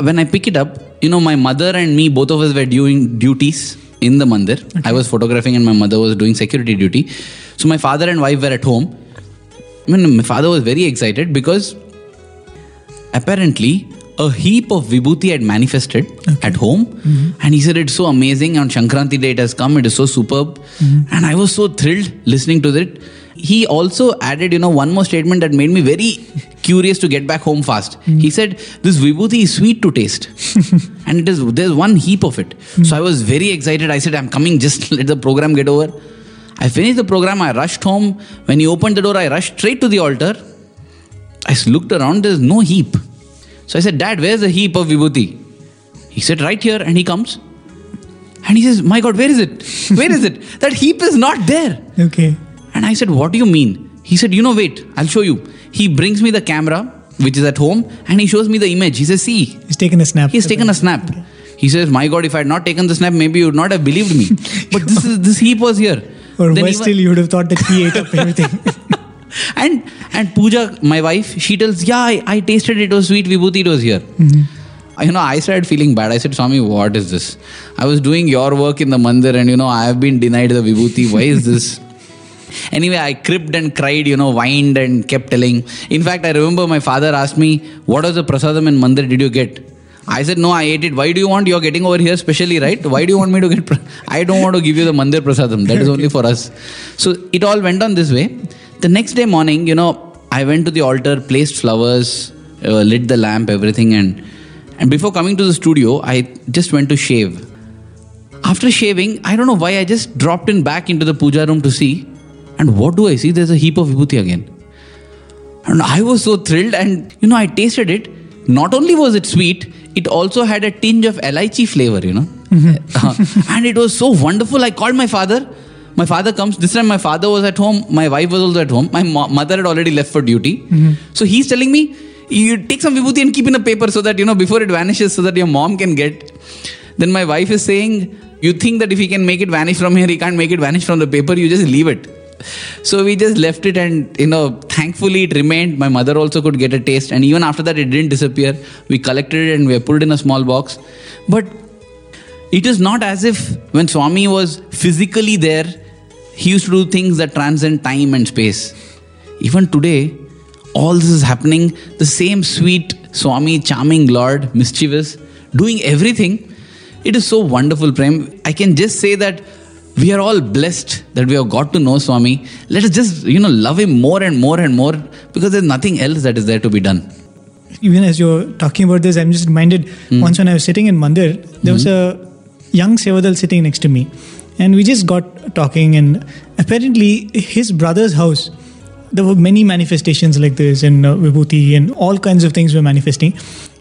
Speaker 2: When i pick it up you know my mother and me both of us were doing duties in the mandir. I was photographing and my mother was doing security duty. So my father and wife were at home. I mean, my father was very excited because apparently a heap of vibhuti had manifested at home. Mm-hmm. And he said it's so amazing on shankranti day it has come. It is so superb. Mm-hmm. And i was so thrilled listening to it. He also added you know one more statement that made me very curious to get back home fast. Mm-hmm. He said this vibhuti is sweet to taste. <laughs> And it is there's one heap of it. So i was very excited. I said i'm coming. Just <laughs> let the program get over. I finished the program. I rushed home. When he opened the door i rushed straight to the altar. I looked around, there's no heap. So I said, Dad, where's the heap of vibhuti? He said, Right here. And he comes. And he says, My God, where is it? Where is it? <laughs> That heap is not there.
Speaker 3: Okay.
Speaker 2: And I said, What do you mean? He said, You know, wait, I'll show you. He brings me the camera, which is at home, and he shows me the image. He says, See,
Speaker 3: He's taken a snap.
Speaker 2: He's taken a snap. He says, "My God, if I had not taken the snap, maybe you would not have believed me." <laughs> But this is this heap was here.
Speaker 3: Or
Speaker 2: Then
Speaker 3: worse still, you would have thought that he ate up <laughs> everything.
Speaker 2: And and Pooja, my wife, she tells, "Yeah, I, I tasted it. It was sweet. Vibhuti, it was here." Uh, You know, I started feeling bad. I said, "Swami, what is this? I was doing your work in the mandir, and you know, I have been denied the vibhuti. Why is this?" <laughs> Anyway, I cribbed and cried, you know, whined and kept telling. In fact, I remember my father asked me, What was the prasadam in Mandir did you get? I said, No, I ate it. Why do you want? You're getting over here specially, right? Why do you want me to get? Pra- <laughs> I don't want to give you the Mandir prasadam. That is only for us. So it all went on this way. The next day morning, you know, I went to the altar, placed flowers, uh, lit the lamp, everything, and and before coming to the studio, I just went to shave. After shaving, I don't know why I just dropped in back into the puja room to see. And what do I see? There's a heap of vibhuti again. And I was so thrilled, and you know, I tasted it. Not only was it sweet, it also had a tinge of elaichi flavor, you know. Uh, <laughs> and it was so wonderful. I called my father. My father comes. This time, my father was at home. My wife was also at home. My mo- mother had already left for duty. Mm-hmm. So he's telling me, you take some vibhuti and keep in a paper so that, you know, before it vanishes, so that your mom can get. Then my wife is saying, You think that if he can make it vanish from here, he can't make it vanish from the paper, you just leave it. So we just left it, and you know, thankfully it remained. My mother also could get a taste, and even after that, it didn't disappear. We collected it and we put it in a small box. But it is not as if when Swami was physically there, he used to do things that transcend time and space. Even today, all this is happening. The same sweet Swami, charming Lord, mischievous, doing everything. It is so wonderful, Prem. I can just say that we are all blessed that we have got to know Swami. Let us just, you know, love him more and more and more because there's nothing else that is there to be done.
Speaker 3: Even as you're talking about this, I'm just reminded hmm. once when I was sitting in Mandir, there was hmm. a young Sevadal sitting next to me. And we just got talking, and apparently, his brother's house, there were many manifestations like this, and uh, Vibhuti, and all kinds of things were manifesting.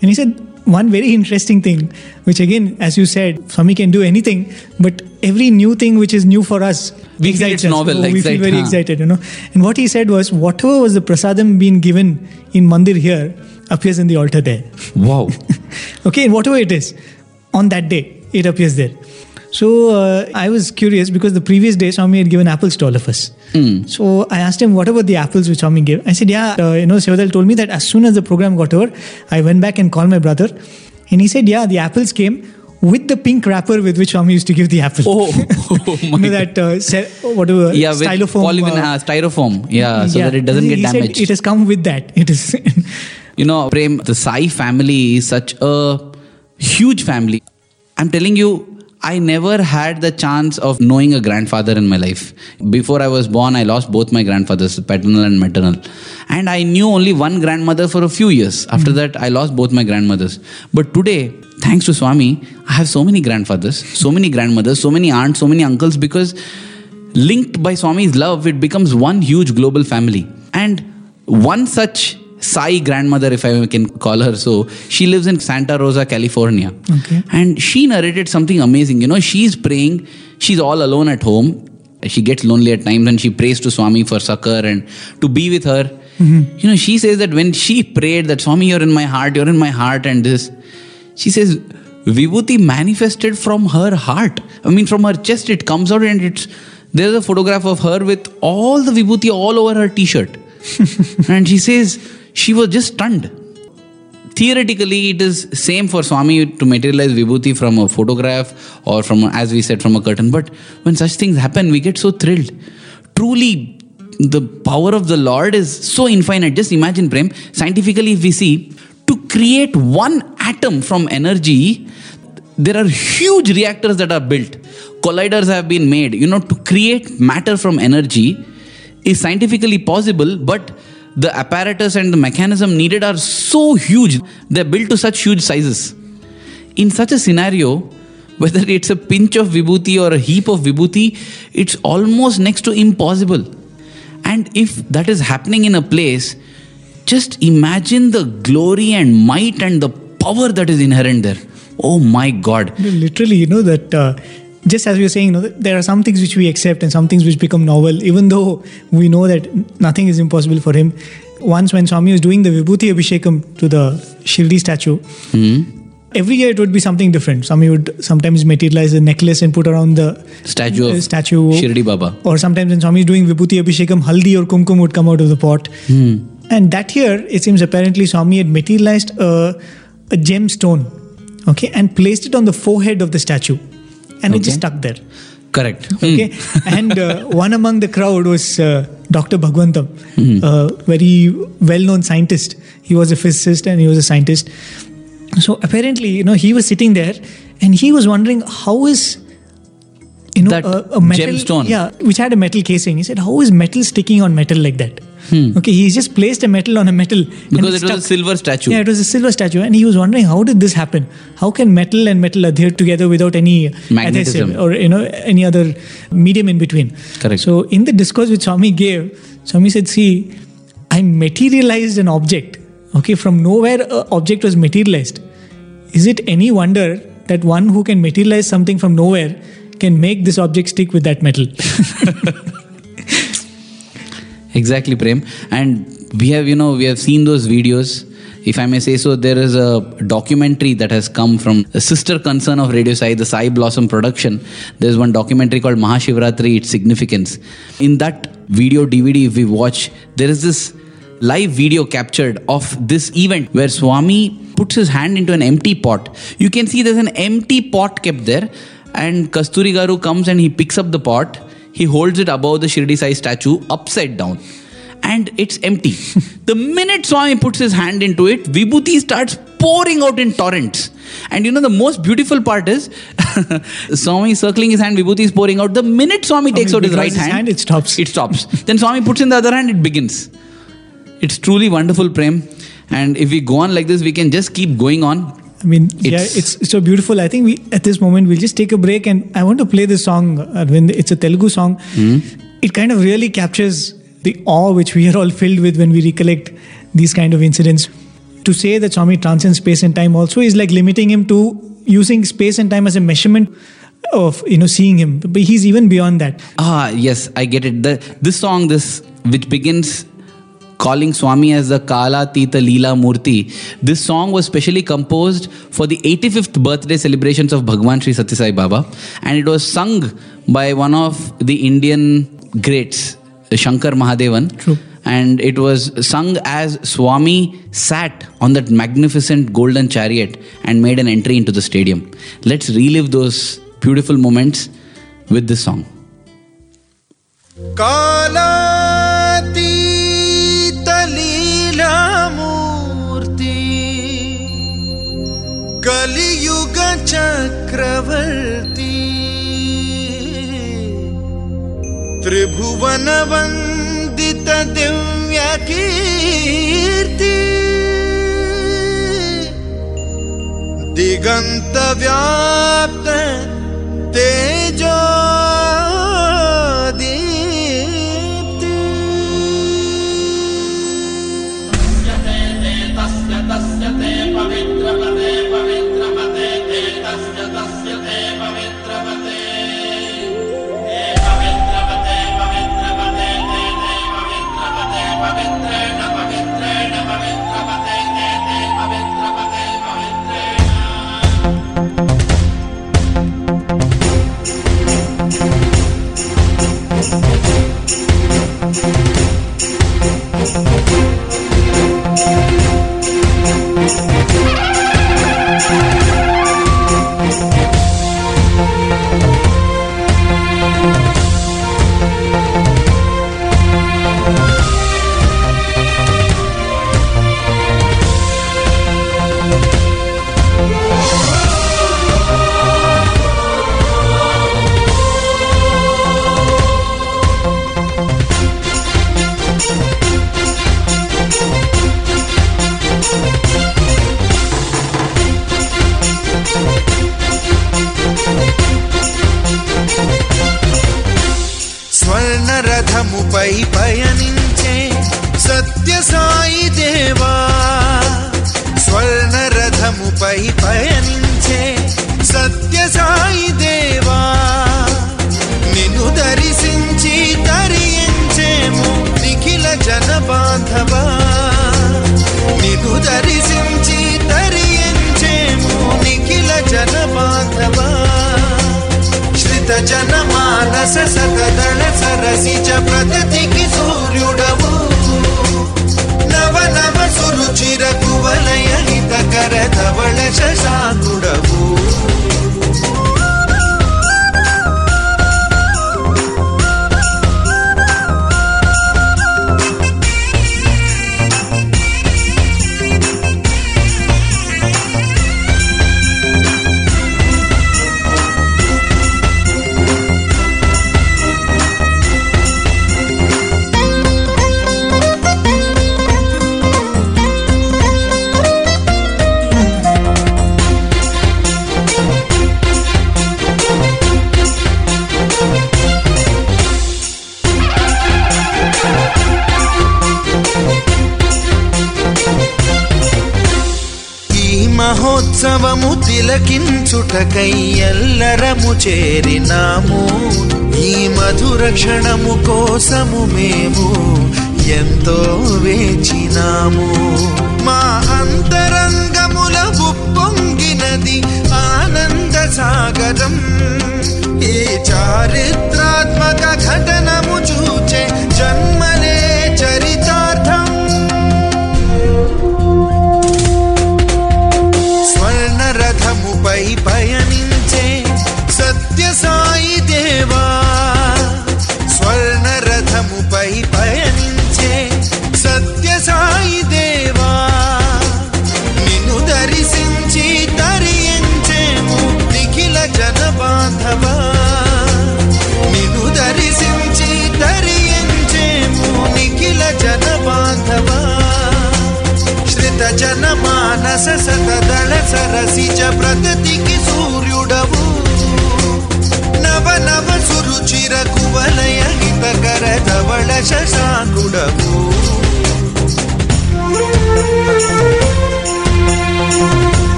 Speaker 3: And he said, one very interesting thing, which again, as you said, Swami can do anything, but every new thing which is new for us,
Speaker 2: We feel
Speaker 3: excites us.
Speaker 2: novel,
Speaker 3: Oh, we feel very
Speaker 2: huh.
Speaker 3: excited, you know. And what he said was, whatever was the prasadam being given in Mandir here appears in the altar there.
Speaker 2: Wow. <laughs>
Speaker 3: Okay, and whatever it is, on that day, it appears there. So uh, I was curious because the previous day Swami had given apples to all of us. So I asked him, what about the apples which Swami gave? I said, yeah, uh, you know, Sevadal told me that as soon as the program got over, I went back and called my brother. And he said, yeah, the apples came with the pink wrapper with which Swami used to give the apple.
Speaker 2: Oh, <laughs> oh <laughs>
Speaker 3: you know that uh, whatever
Speaker 2: yeah,
Speaker 3: styrofoam.
Speaker 2: polyvinyl,
Speaker 3: uh,
Speaker 2: uh, styrofoam. Yeah, so that it doesn't
Speaker 3: he
Speaker 2: get
Speaker 3: said
Speaker 2: damaged.
Speaker 3: it has come with that. It is. <laughs>
Speaker 2: You know, Prem, the Sai family is such a huge family. I'm telling you, I never had the chance of knowing a grandfather in my life. Before I was born, I lost both my grandfathers, paternal and maternal. And I knew only one grandmother for a few years. After that, I lost both my grandmothers. But today, thanks to Swami, I have so many grandfathers, so many grandmothers, so many aunts, so many uncles because linked by Swami's love, it becomes one huge global family. And one such Sai grandmother, if I can call her so, she lives in Santa Rosa, California.
Speaker 3: Okay.
Speaker 2: And she narrated something amazing. You know, she's praying, she's all alone at home. She gets lonely at times and she prays to Swami for succor and to be with her. Mm-hmm. You know, she says that when she prayed that Swami, you're in my heart, you're in my heart, and this, she says, Vibhuti manifested from her heart. I mean, from her chest, it comes out and it's there's a photograph of her with all the Vibhuti all over her t shirt. <laughs> and she says she was just stunned. Theoretically it is same for swami to materialize vibhuti from a photograph or from as we said from a curtain. But when such things happen we get so thrilled. Truly the power of the lord is so infinite. Just imagine prem scientifically if we see to create one atom from energy there are huge reactors that are built. Colliders have been made. You know to create matter from energy is scientifically possible but the apparatus and the mechanism needed are so huge they're built to such huge sizes. In such a scenario <laughs> whether it's a pinch of vibhuti or a heap of vibhuti it's almost next to impossible. And if that is happening in a place just imagine the glory and might and the power that is inherent there. Oh my god.
Speaker 3: Literally, you know, that uh, just as we were saying, you know, there are some things which we accept and some things which become novel, even though we know that nothing is impossible for him. Once, when Swami was doing the Vibhuti Abhishekam to the Shirdi statue, every year it would be something different. Swami would sometimes materialize a necklace and put around the
Speaker 2: statue of
Speaker 3: uh, statue.
Speaker 2: shirdi baba
Speaker 3: Or sometimes when Swami is doing Vibhuti Abhishekam, Haldi or Kumkum would come out of the pot. And that year, it seems apparently Swami had materialized a, a gemstone, okay, and placed it on the forehead of the statue. And it just stuck there.
Speaker 2: correct <laughs>
Speaker 3: Okay. and uh, one among the crowd was uh, Dr. Bhagavantam, a very well known scientist. He was a physicist and he was a scientist. So apparently, you know, he was sitting there and he was wondering how is you know
Speaker 2: That
Speaker 3: a, a metal
Speaker 2: gemstone.
Speaker 3: yeah which had a metal casing he said how is metal sticking on metal like that okay he's just placed a metal on a metal
Speaker 2: Hmm. because it was a silver statue
Speaker 3: Yeah, it was a silver statue, and he was wondering how did this happen? How can metal and metal adhere together without any
Speaker 2: Magnetism.
Speaker 3: adhesive or you know any other medium in between?
Speaker 2: Correct.
Speaker 3: So in the discourse which Swami gave, Swami said, "See, I materialized an object. Okay, from nowhere, an object was materialized. Is it any wonder that one who can materialize something from nowhere can make this object stick with that metal?" <laughs> <laughs>
Speaker 2: Exactly, Prem. And we have, you know, we have seen those videos. If I may say so, there is a documentary that has come from a sister concern of Radio Sai, the Sai Blossom production. There's one documentary called Mahashivratri, Its Significance. In that video DVD, if we watch, there is this live video captured of this event where Swami puts his hand into an empty pot. You can see there's an empty pot kept there, and Kasturi Garu comes and he picks up the pot. He holds it above the Shirdi Sai statue upside down. And it's empty. <laughs> the minute Swami puts his hand into it, Vibhuti starts pouring out in torrents. And you know, the most beautiful part is <laughs> Swami circling his hand, Vibhuti is pouring out. The minute Swami takes out his right
Speaker 3: his
Speaker 2: hand,
Speaker 3: hand, it stops.
Speaker 2: It stops. then Swami puts in the other hand, it begins. It's truly wonderful, Prem. And if we go on like this, we can just keep going on.
Speaker 3: I mean, yeah,
Speaker 2: It's-
Speaker 3: it's it's so beautiful. I think we at this moment we'll just take a break, and I want to play this song. Arvind. It's a Telugu song. It kind of really captures the awe which we are all filled with when we recollect these kind of incidents. To say that Swami transcends space and time also is like limiting him to using space and time as a measurement of you know seeing him. But he's even beyond that.
Speaker 2: Ah, yes, I get it. The, this song, this which begins calling Swami as the Kala Tita Leela Murti. This song was specially composed for the 85th birthday celebrations of Bhagwan Sri Satyasai Baba and it was sung by one of the Indian greats, Shankar Mahadevan.
Speaker 3: True.
Speaker 2: And it was sung as Swami sat on that magnificent golden chariot and made an entry into the stadium. Let's relive those beautiful moments with this song.
Speaker 5: Kala त्रिभुवनवन्दितदिव्यकीर्ति दिगन्तव्याप्त तेजो।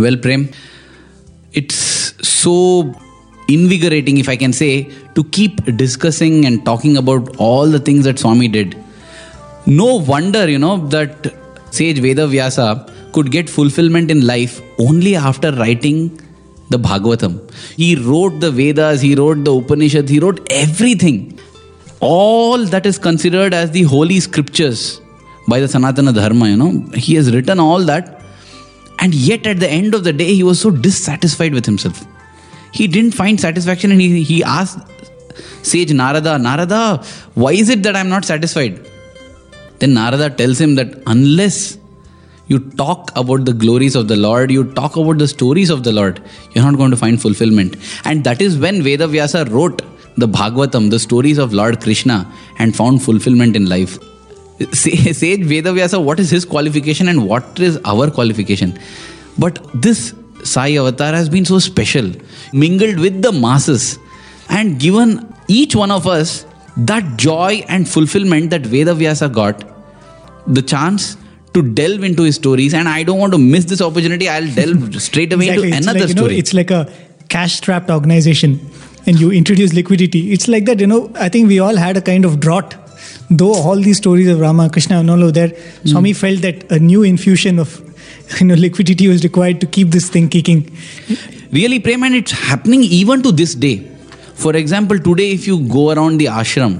Speaker 2: Well, Prem, it's so invigorating, if I can say, to keep discussing and talking about all the things that Swami did. No wonder, you know, that sage Veda Vyasa could get fulfillment in life only after writing the Bhagavatam. He wrote the Vedas, he wrote the Upanishads, he wrote everything. All that is considered as the holy scriptures by the Sanatana Dharma, you know, he has written all that and yet, at the end of the day, he was so dissatisfied with himself. He didn't find satisfaction and he, he asked sage Narada, Narada, why is it that I'm not satisfied? Then Narada tells him that unless you talk about the glories of the Lord, you talk about the stories of the Lord, you're not going to find fulfillment. And that is when Veda Vyasa wrote the Bhagavatam, the stories of Lord Krishna, and found fulfillment in life. <laughs> Say- Sage Vedavyasa, what is his qualification and what is our qualification? But this Sai Avatar has been so special, mingled with the masses, and given each one of us that joy and fulfillment that Vedavyasa got, the chance to delve into his stories. And I don't want to miss this opportunity. I'll delve <laughs> straight away
Speaker 3: Exactly.
Speaker 2: into
Speaker 3: It's
Speaker 2: another
Speaker 3: like, you know, it's like a cash strapped organization and you introduce liquidity. It's like that, you know, I think we all had a kind of drought. Though all these stories of Rama, Krishna, and all of that,
Speaker 2: Hmm.
Speaker 3: Swami felt that a new infusion of you know liquidity was required to keep this thing kicking.
Speaker 2: Really, Prem, and it's happening even to this day. For example, today, if you go around the ashram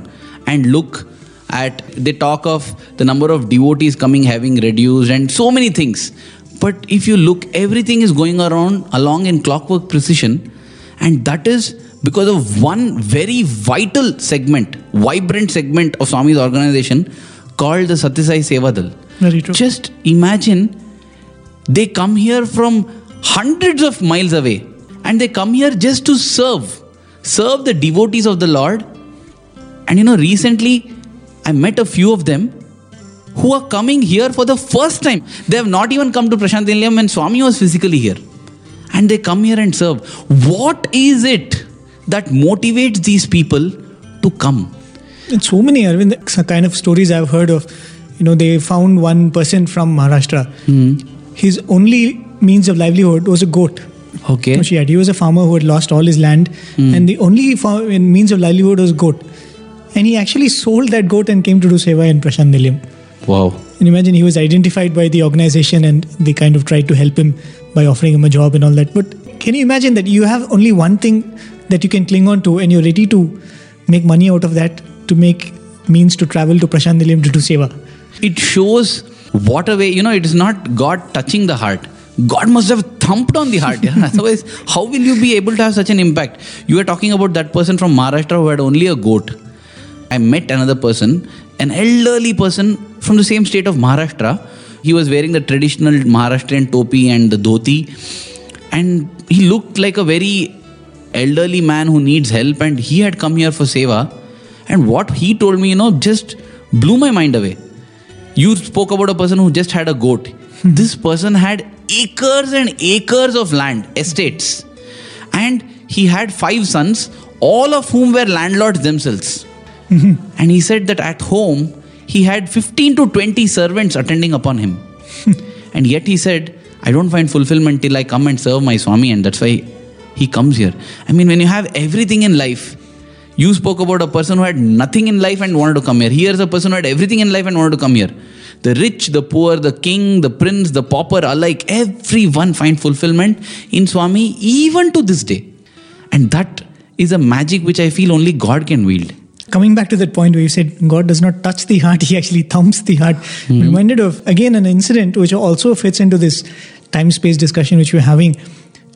Speaker 2: and look at, they talk of the number of devotees coming having reduced and so many things. But if you look, everything is going around along in clockwork precision, and that is because of one very vital segment, vibrant segment of Swami's organization called the Satyasai Sevadal.
Speaker 3: Very true.
Speaker 2: Just imagine they come here from hundreds of miles away and they come here just to serve serve the devotees of the lord. And you know recently i met a few of them who are coming here for the first time. They have not even come to Prashanti Nilayam when swami was physically here. And they come here and serve. What is it that motivates these people to come
Speaker 3: And so many Arvind, kind of stories I've heard of. You know, they found one person from Maharashtra.
Speaker 2: Hmm.
Speaker 3: His only means of livelihood was a goat.
Speaker 2: okay
Speaker 3: No, she had. He was a farmer who had lost all his land,
Speaker 2: Hmm.
Speaker 3: and the only means of livelihood was goat. And he actually sold that goat and came to do seva in Prashanti Nilayam.
Speaker 2: wow
Speaker 3: And imagine he was identified by the organization and they kind of tried to help him by offering him a job and all that. But can you imagine that you have only one thing that you can cling on to and you're ready to make money out of that to make means to travel to Prashanti to do seva?
Speaker 2: it shows what a way you know it is not god touching the heart. God must have thumped on the heart. Yeah? <laughs> otherwise how will you be able to have such an impact? You were talking about that person from maharashtra who had only a goat. I met another person an elderly person from the same state of maharashtra. He was wearing the traditional maharashtrian topi and the dhoti. And he looked like a very elderly man who needs help and he had come here for seva. And what he told me you know just blew my mind away. You spoke about a person who just had a goat. Hmm. This person had acres and acres of land estates. And he had five sons all of whom were landlords themselves. Hmm. And he said that at home he had 15 to 20 servants attending upon him. Hmm. And yet he said I don't find fulfillment till I come and serve my Swami, and that's why he comes here. I mean, when you have everything in life, you spoke about a person who had nothing in life and wanted to come here. Here's a person who had everything in life and wanted to come here. The rich, the poor, the king, the prince, the pauper alike, everyone find fulfillment in Swami even to this day. And that is a magic which I feel only God can wield.
Speaker 3: Coming back to that point where you said God does not touch the heart, <laughs> He actually thumps the heart. I'm reminded of again an incident which also fits into this time space discussion which we're having,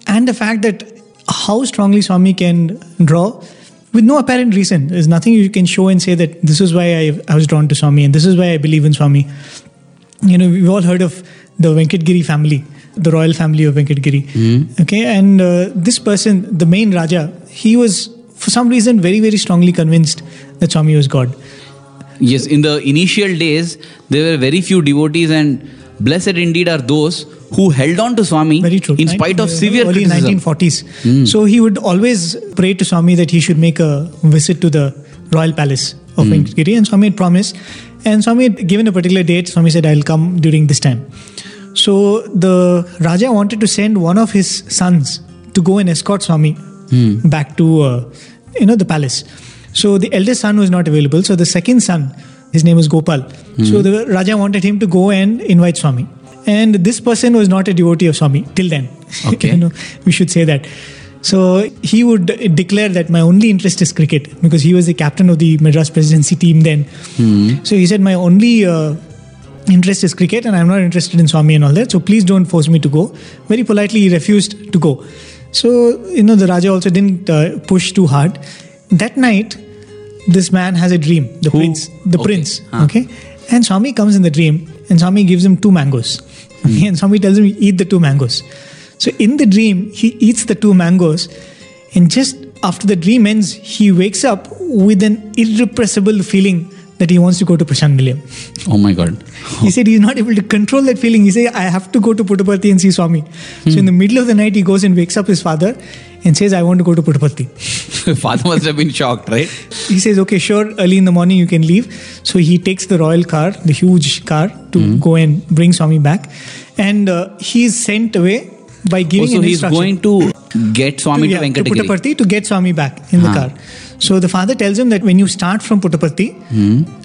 Speaker 3: and the fact that how strongly Swami can draw with no apparent reason. There's nothing you can show and say that this is why I, I was drawn to Swami and this is why I believe in Swami. You know, we've all heard of the Venkatgiri family, the royal family of Venkatgiri. Okay, and uh, this person, the main Raja, he was for some reason very, very strongly convinced that Swami was God.
Speaker 2: Yes, in the initial days, there were very few devotees, and blessed indeed are those who held on to Swami
Speaker 3: Very true.
Speaker 2: in spite of severe
Speaker 3: early
Speaker 2: criticism.
Speaker 3: 1940s. Hmm. So he would always pray to Swami that he should make a visit to the royal palace of hmm. Venkatgiri, and Swami had promised. And Swami had given a particular date. Swami said, "I'll come during this time." So the Raja wanted to send one of his sons to go and escort Swami hmm. back to uh, you know the palace. So the eldest son was not available. So the second son, his name was Gopal. So the Raja wanted him to go and invite Swami. And this person was not a devotee of Swami till then. <laughs>
Speaker 2: Okay.
Speaker 3: you know, we should say that. So he would declare that my only interest is cricket because he was the captain of the Madras presidency team then. So he said my only uh, interest is cricket and I'm not interested in Swami and all that. So please don't force me to go. Very politely, he refused to go. So, you know, the Raja also didn't uh, push too hard. That night, this man has a dream, the
Speaker 2: Who?
Speaker 3: prince, the
Speaker 2: Okay.
Speaker 3: prince,
Speaker 2: Ah.
Speaker 3: okay? And Swami comes in the dream and Swami gives him two mangoes. <laughs> Okay? And Swami tells him, eat the two mangoes. So in the dream, he eats the two mangoes and just after the dream ends, he wakes up with an irrepressible feeling that he wants to go to Prashanti Nilayam.
Speaker 2: Oh my God. <laughs>
Speaker 3: He said he's not able to control that feeling. He said, I have to go to Puttaparthi and see Swami. So in the middle of the night, he goes and wakes up his father and says, I want to go to Puttaparthi. <laughs>
Speaker 2: Father must have been shocked, right?
Speaker 3: He says, okay, sure, early in the morning you can leave. So he takes the royal car, the huge car, to go and bring Swami back. And uh, is sent away by giving
Speaker 2: Also,
Speaker 3: an
Speaker 2: he's going to get Swami
Speaker 3: yeah,
Speaker 2: to
Speaker 3: to Puttaparthi to get Swami back in the car. So the father tells him that when you start from Puttaparthi,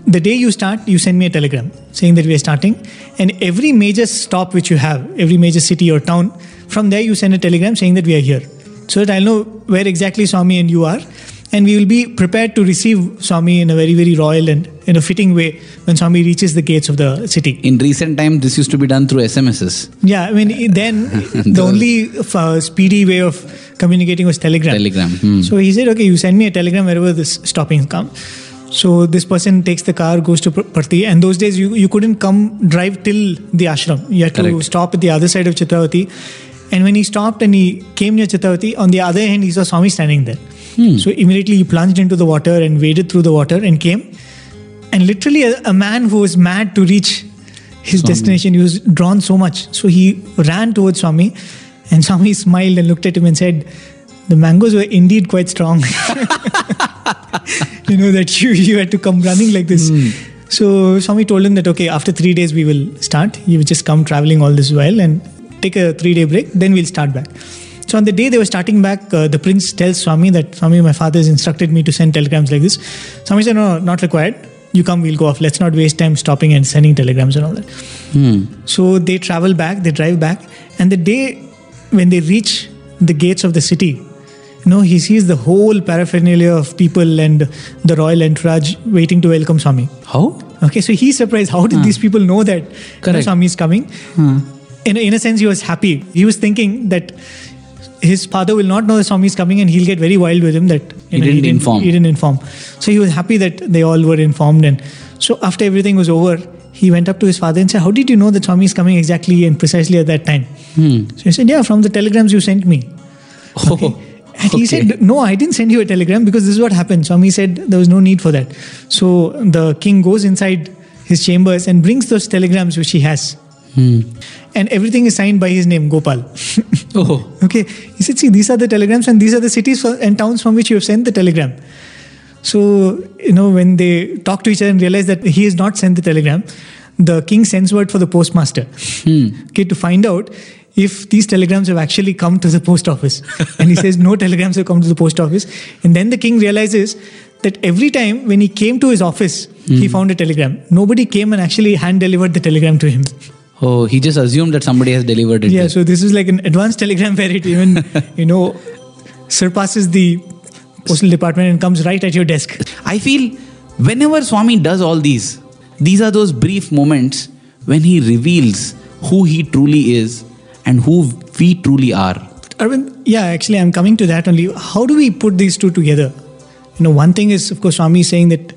Speaker 3: the day you start, you send me a telegram saying that we are starting. And every major stop which you have, every major city or town, from there you send a telegram saying that we are here. So that I'll know where exactly Swami and you are. And we will be prepared to receive Swami in a very, very royal and in a fitting way when Swami reaches the gates of the city.
Speaker 2: In recent time, this used to be done through SMSs.
Speaker 3: Yeah, I mean, <laughs> then the only uh, speedy way of communicating was telegram.
Speaker 2: Telegram. Hmm.
Speaker 3: So he said, okay, you send me a telegram wherever this stopping come. So this person takes the car, goes to Parthi, and those days you, you couldn't come drive till the ashram. You had to
Speaker 2: Correct.
Speaker 3: stop at the other side of Chitravati. And when he stopped and he came near Chitravati, on the other hand, he saw Swami standing there. Hmm. So immediately he plunged into the water and waded through the water and came. And literally, a, a man who was mad to reach his
Speaker 2: Swami.
Speaker 3: destination, he was drawn so much. So he ran towards Swami, and <laughs> Swami smiled and looked at him and said, The mangoes were indeed quite strong. <laughs> you know, that you, you had to come running like this. Hmm. So Swami told him that, okay, after three days we will start. You just come traveling all this while and take a three day break, then we'll start back. So on the day they were starting back, uh, the prince tells Swami that Swami, my father has instructed me to send telegrams like this. Swami said, no, not required. You come, we'll go off. Let's not waste time stopping and sending telegrams and all that.
Speaker 2: Hmm.
Speaker 3: So they travel back, they drive back, and the day when they reach the gates of the city, you know, he sees the whole paraphernalia of people and the royal entourage waiting to welcome Swami.
Speaker 2: How?
Speaker 3: Okay, so he's surprised. How did these people know that you know, Swami is coming? In, a- in a sense, he was happy. He was thinking that his father will not know the Swami is coming and he'll get very wild with him that you
Speaker 2: He didn't inform.
Speaker 3: He didn't inform. So he was happy that they all were informed. And so after everything was over, he went up to his father and said, How did you know that Swami is coming exactly and precisely at that time? Hmm. So he said, Yeah, from the telegrams you sent me.
Speaker 2: Oh,
Speaker 3: And he said, No, I didn't send you a telegram because this is what happened. Swami said there was no need for that. So the king goes inside his chambers and brings those telegrams which he has. Hmm. And everything is signed by his name, Gopal. <laughs>
Speaker 2: Oh,
Speaker 3: okay. He said, See, these are the telegrams and these are the cities and towns from which you have sent the telegram. So, you know, when they talk to each other and realize that he has not sent the telegram, the king sends word for the postmaster. Hmm. Okay, to find out if these telegrams have actually come to the post office. and he says, no telegrams have come to the post office. And then the king realizes that every time when he came to his office, he hmm. found a telegram. Nobody came and actually hand delivered the telegram to him.
Speaker 2: Oh, he just assumed that somebody has delivered it.
Speaker 3: Yeah, so this is like an advanced <laughs> telegram where it even, you know, surpasses the postal department and comes right at your desk.
Speaker 2: I feel whenever Swami does all these, these are those brief moments when he reveals who he truly is and who we truly are.
Speaker 3: Arvind, yeah, actually, I'm coming to that only. How do we put these two together? You know, one thing is, of course, Swami is saying that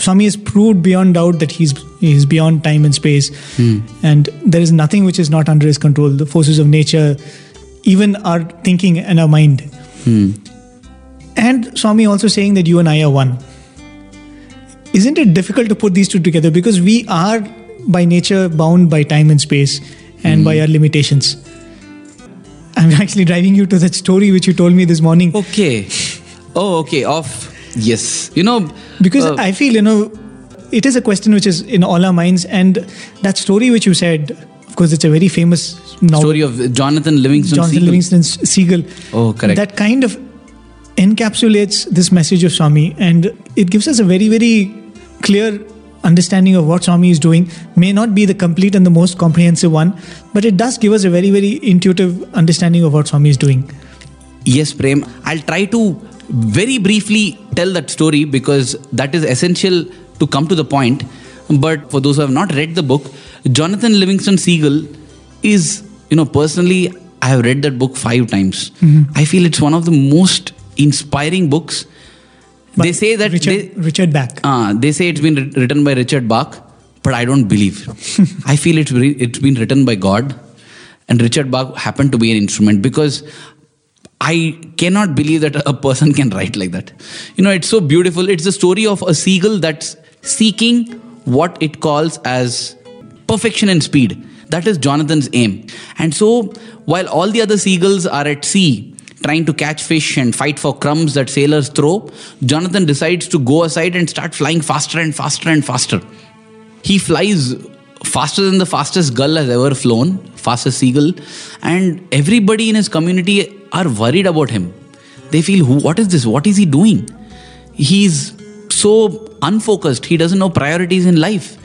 Speaker 3: Swami has proved beyond doubt that he's he's beyond time and space, hmm. and there is nothing which is not under his control. The forces of nature, even our thinking and our mind. Hmm. And Swami also saying that you and I are one. Isn't it difficult to put these two together because we are by nature bound by time and space and hmm. by our limitations? I'm <laughs> actually driving you to that story which you told me this morning
Speaker 2: Okay. Oh, okay. Of yes, you know
Speaker 3: because
Speaker 2: uh,
Speaker 3: I feel you know it is a question which is in all our minds and that story which you said of course it's a very famous novel
Speaker 2: story of Jonathan Livingston.
Speaker 3: Jonathan
Speaker 2: Seagull.
Speaker 3: Livingston Seagull
Speaker 2: Oh, correct.
Speaker 3: that kind of encapsulates this message of Swami and it gives us a very very clear understanding of what Swami is doing may not be the complete and the most comprehensive one but it does give us a very very intuitive understanding of what Swami is doing
Speaker 2: Yes, Prem. I'll try to very briefly tell that story because that is essential to come to the point. But for those who have not read the book, Jonathan Livingston Seagull is, you know, personally, I have read that book five times. I feel it's one of the most inspiring books. they say that
Speaker 3: Richard,
Speaker 2: they,
Speaker 3: Richard Bach
Speaker 2: uh, they say it's been written by Richard Bach, but I don't believe. <laughs> I feel it's re- it's been written by God, and Richard Bach happened to be an instrument because I cannot believe that a person can write like that. You know, it's so beautiful. It's the story of a seagull that's seeking what it calls as perfection and speed. That is Jonathan's aim. And so, while all the other seagulls are at sea, trying to catch fish and fight for crumbs that sailors throw, Jonathan decides to go aside and start flying faster and faster and faster. He flies faster than the fastest gull has ever flown, fastest seagull, and everybody in his community are worried about him. They feel, "Who? What is this? What is he doing? He's so unfocused. He doesn't know priorities in life.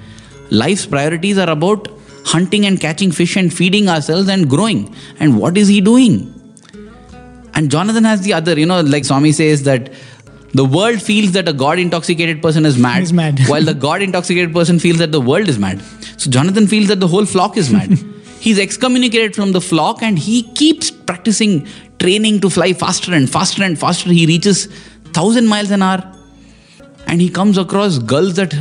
Speaker 2: Life's priorities are about hunting and catching fish and feeding ourselves and growing. And what is he doing? And Jonathan has the other, you know, like Swami says that the world feels that a God intoxicated person is mad,
Speaker 3: Is mad. <laughs>
Speaker 2: while the God intoxicated person feels that the world is mad. So Jonathan feels that the whole flock is mad. <laughs> He's excommunicated from the flock and he keeps practicing training to fly faster and faster and faster. He reaches 1000 miles an hour and he comes across gulls that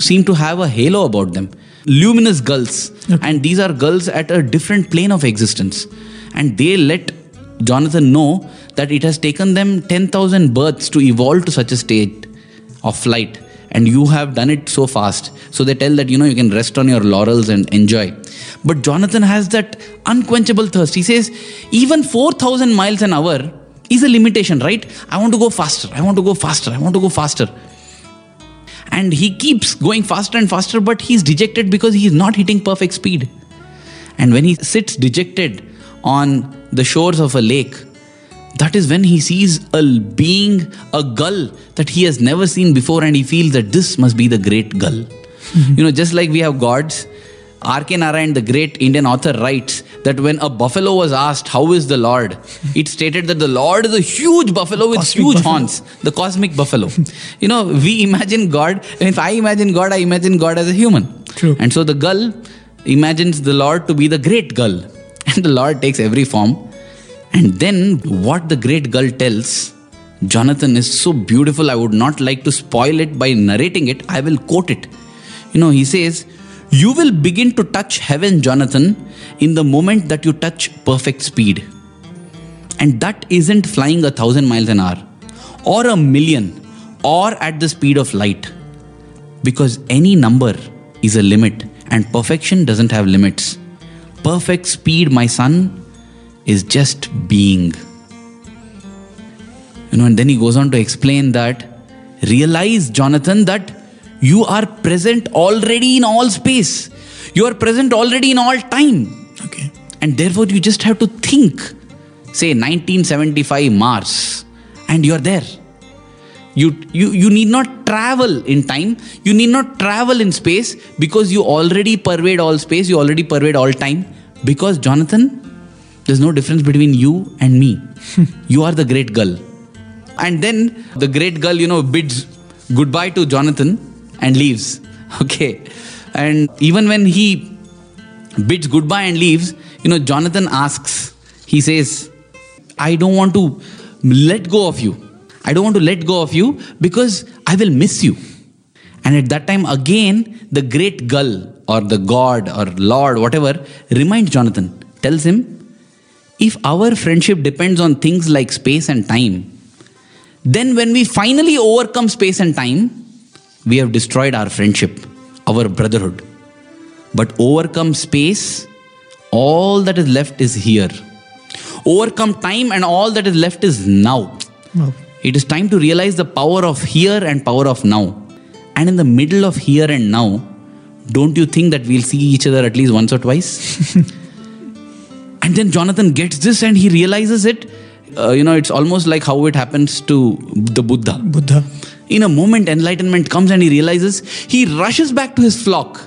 Speaker 2: seem to have a halo about them. Luminous gulls. And these are gulls at a different plane of existence. And they let jonathan know that it has taken them 10000 births to evolve to such a state of flight and you have done it so fast. So they tell that you know you can rest on your laurels and enjoy. But jonathan has that unquenchable thirst. He says even 4000 miles an hour is a limitation right? I want to go faster. I want to go faster. I want to go faster. And he keeps going faster and faster but he's dejected because he's not hitting perfect speed. And when he sits dejected on the shores of a lake that is when he sees a being a gull that he has never seen before and he feels that this must be the great gull mm-hmm. you know just like we have gods R.K. Narayan, the great Indian author, writes that when a buffalo was asked, How is the Lord? <laughs> it stated that the Lord is a huge buffalo with
Speaker 3: Cosmic
Speaker 2: huge
Speaker 3: buffalo.
Speaker 2: horns, the cosmic buffalo. <laughs> you know, we imagine God, if I imagine God, I imagine God as a human.
Speaker 3: True.
Speaker 2: And so the gull imagines the Lord to be the great gull. <laughs> And the Lord takes every form. And then what the great gull tells Jonathan is so beautiful. I would not like to spoil it by narrating it. I will quote it. You know, he says, You will begin to touch heaven, Jonathan, in the moment that you touch perfect speed. And that isn't flying a thousand miles an hour, or a million, or at the speed of light. Because any number is a limit, and perfection doesn't have limits. Perfect speed, my son, is just being. You know, and then he goes on to explain that realize, Jonathan, that you are present already in all space. You are present already in all time.
Speaker 3: okay
Speaker 2: And therefore, you just have to think, say 1975 Mars, and you're there. You, you, you need not travel in time, you need not travel in space because you already pervade all space, you already pervade all time. Because, Jonathan, there's no difference between you and me. <laughs> you are the great girl. And then the great girl, you know, bids goodbye to Jonathan and leaves. <laughs> Okay. And even when he bids goodbye and leaves, you know, Jonathan asks, he says, I don't want to let go of you. I don't want to let go of you because I will miss you. And at that time, again, the great gull or the God or Lord, whatever, reminds Jonathan, tells him, if our friendship depends on things like space and time, then when we finally overcome space and time, we have destroyed our friendship, our brotherhood. But overcome space, all that is left is here. Overcome time, and all that is left is now.
Speaker 3: Wow.
Speaker 2: It is time to realize the power of here and power of now. And in the middle of here and now, don't you think that we'll see each other at least once or twice? <laughs> and then Jonathan gets this and he realizes it. Uh, you know, it's almost like how it happens to the Buddha.
Speaker 3: Buddha.
Speaker 2: In a moment, enlightenment comes and he realizes he rushes back to his flock.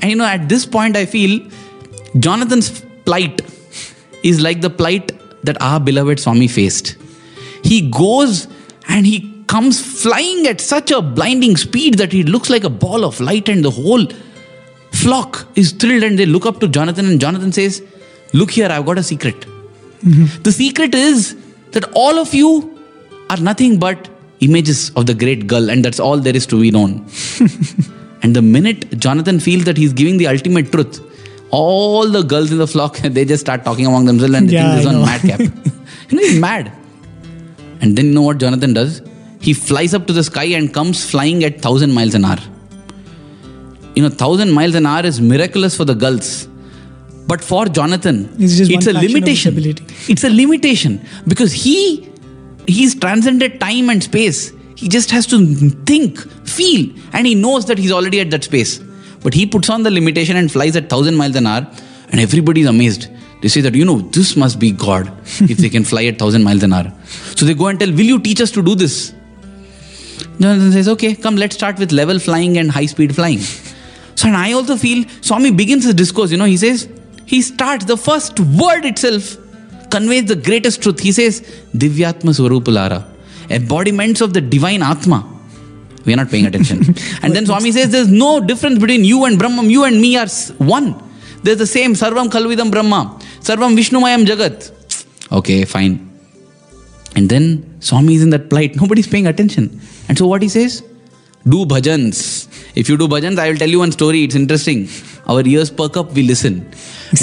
Speaker 2: And you know, at this point, I feel Jonathan's plight is like the plight that our beloved Swami faced. He goes and he comes flying at such a blinding speed that he looks like a ball of light, and the whole flock is thrilled and they look up to Jonathan. And Jonathan says, Look here, I've got a secret. The secret is that all of you are nothing but images of the great gull, and that's all there is to be known. <laughs> and the minute Jonathan feels that he's giving the ultimate truth, all the girls in the flock <laughs> they just start talking among themselves and they
Speaker 3: Yeah,
Speaker 2: think this
Speaker 3: I
Speaker 2: one
Speaker 3: know.
Speaker 2: madcap. <laughs> you know, he's mad. And then you know what Jonathan does? He flies up to the sky and comes flying at thousand miles an hour. You know, thousand miles an hour is miraculous for the gulls. But for Jonathan,
Speaker 3: It's just
Speaker 2: a
Speaker 3: one fraction of his
Speaker 2: limitation. It's a limitation because he he's transcended time and space. He just has to think, feel, and he knows that he's already at that space. But he puts on the limitation and flies at thousand miles an hour, and everybody's amazed. They say that you know this must be God <laughs> if they can fly at thousand miles an hour. So they go and tell, "Will you teach us to do this?" Jonathan says, "Okay, come. Let's start with level flying and high speed flying." So, and I also feel Swami begins his discourse. You know, he says he starts the first word itself conveys the greatest truth. He says, "Divyatma Swarupulara," embodiments of the divine Atma. We are not paying attention. <laughs> and then Swami says, "There's no difference between you and Brahman. You and me are one. There's the same Sarvam Khalvidam Brahma, Sarvam Vishnumayam Jagat." Okay, fine. And then Swami is in that plight. Nobody's paying attention. And so what he says? Do bhajans. If you do bhajans, I will tell you one story. It's interesting. Our ears perk up, we listen.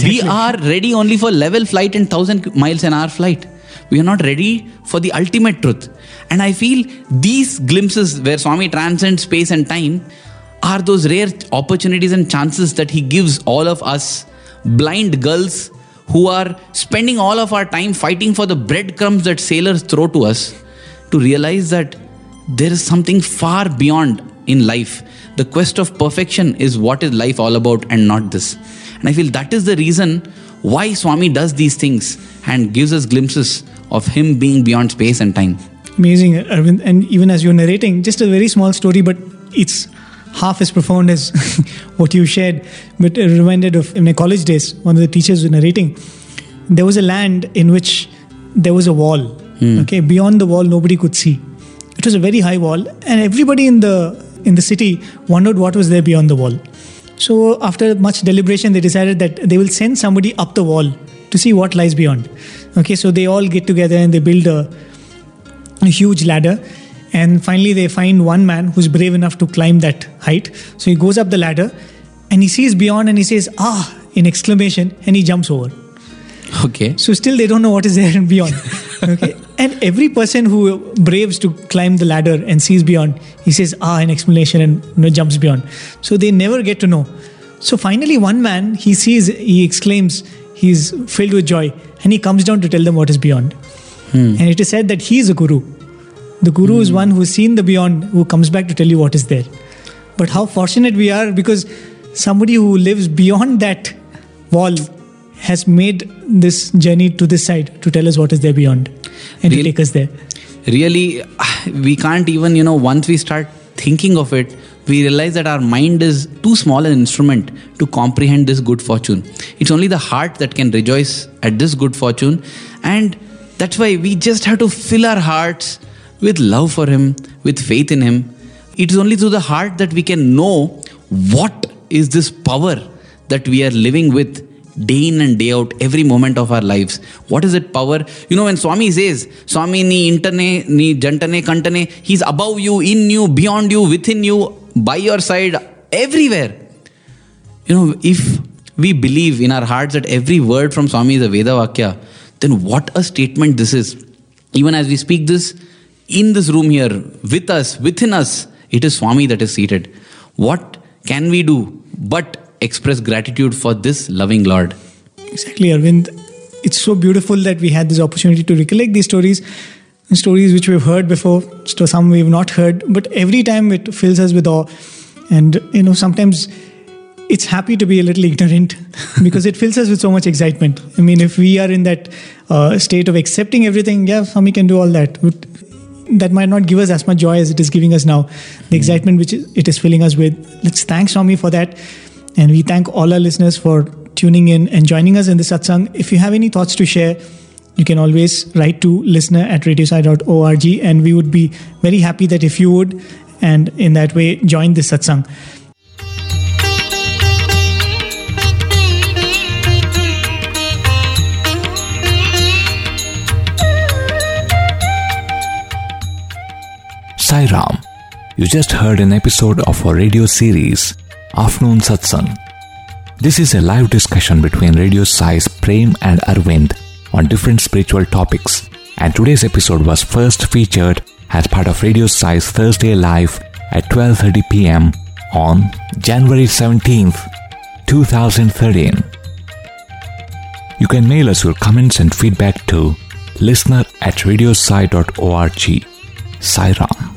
Speaker 2: We are ready only for level flight and thousand miles an hour flight. We are not ready for the ultimate truth. And I feel these glimpses where Swami transcends space and time are those rare opportunities and chances that he gives all of us blind girls who are spending all of our time fighting for the breadcrumbs that sailors throw to us to realize that there is something far beyond in life. The quest of perfection is what is life all about and not this. And I feel that is the reason why Swami does these things and gives us glimpses of him being beyond space and time.
Speaker 3: Amazing, Arvind. And even as you're narrating, just a very small story, but it's half as profound as <laughs> what you shared. But it reminded of in my college days, one of the teachers was narrating. There was a land in which there was a wall. Hmm. Okay, beyond the wall, nobody could see. It was a very high wall, and everybody in the in the city wondered what was there beyond the wall. So after much deliberation, they decided that they will send somebody up the wall to see what lies beyond. Okay, so they all get together and they build a a huge ladder and finally they find one man who's brave enough to climb that height so he goes up the ladder and he sees beyond and he says ah in exclamation and he jumps over
Speaker 2: Okay.
Speaker 3: so still they don't know what is there and <laughs> beyond okay and every person who braves to climb the ladder and sees beyond he says ah in explanation and you know, jumps beyond. So they never get to know. So finally one man he sees he exclaims he's filled with joy and he comes down to tell them what is beyond. And it is said that he is a guru. The guru is one who's seen the beyond who comes back to tell you what is there. But how fortunate we are because somebody who lives beyond that wall has made this journey to this side to tell us what is there beyond and
Speaker 2: Really?
Speaker 3: take us there.
Speaker 2: really we can't even you know once we start thinking of it we realize that our mind is too small an instrument to comprehend this good fortune it's only the heart that can rejoice at this good fortune and that's why we just have to fill our hearts with love for him with faith in him it is only through the heart that we can know what is this power that we are living with day in and day out every moment of our lives. What is it power? You know when swami says swami ni intane ni jantane kantane he's above you in you beyond you within you by your side everywhere. You know if we believe in our hearts that every word from swami is a veda vakya then what a statement this is. Even as we speak this in this room here with us within us it is swami that is seated. What can we do but express gratitude for this loving lord
Speaker 3: Exactly, Arvind. It's so beautiful that we had this opportunity to recollect these stories, stories which we've heard before, so some we've not heard, but every time it fills us with awe. And, you know, sometimes it's happy to be a little ignorant <laughs> because it fills us with so much excitement. I mean, if we are in that uh, state of accepting everything, yeah, Swami can do all that. But that might not give us as much joy as it is giving us now. The excitement which it is filling us with. Let's thank Swami for that. And we thank all our listeners for tuning in and joining us in the satsang. If you have any thoughts to share, you can always write to listener at radiosai.org and we would be very happy that if you would and in that way join this satsang.
Speaker 1: Sai Ram. You just heard an episode of our radio series, Afternoon Satsang. This is a live discussion between Radio Sai's Prem and Arvind on different spiritual topics. And today's episode was first featured as part of Radio Sai's Thursday Live at 12:30 p.m. on January 17th, 2013. You can mail us your comments and feedback to listener at radiosai.org. Sai Ram.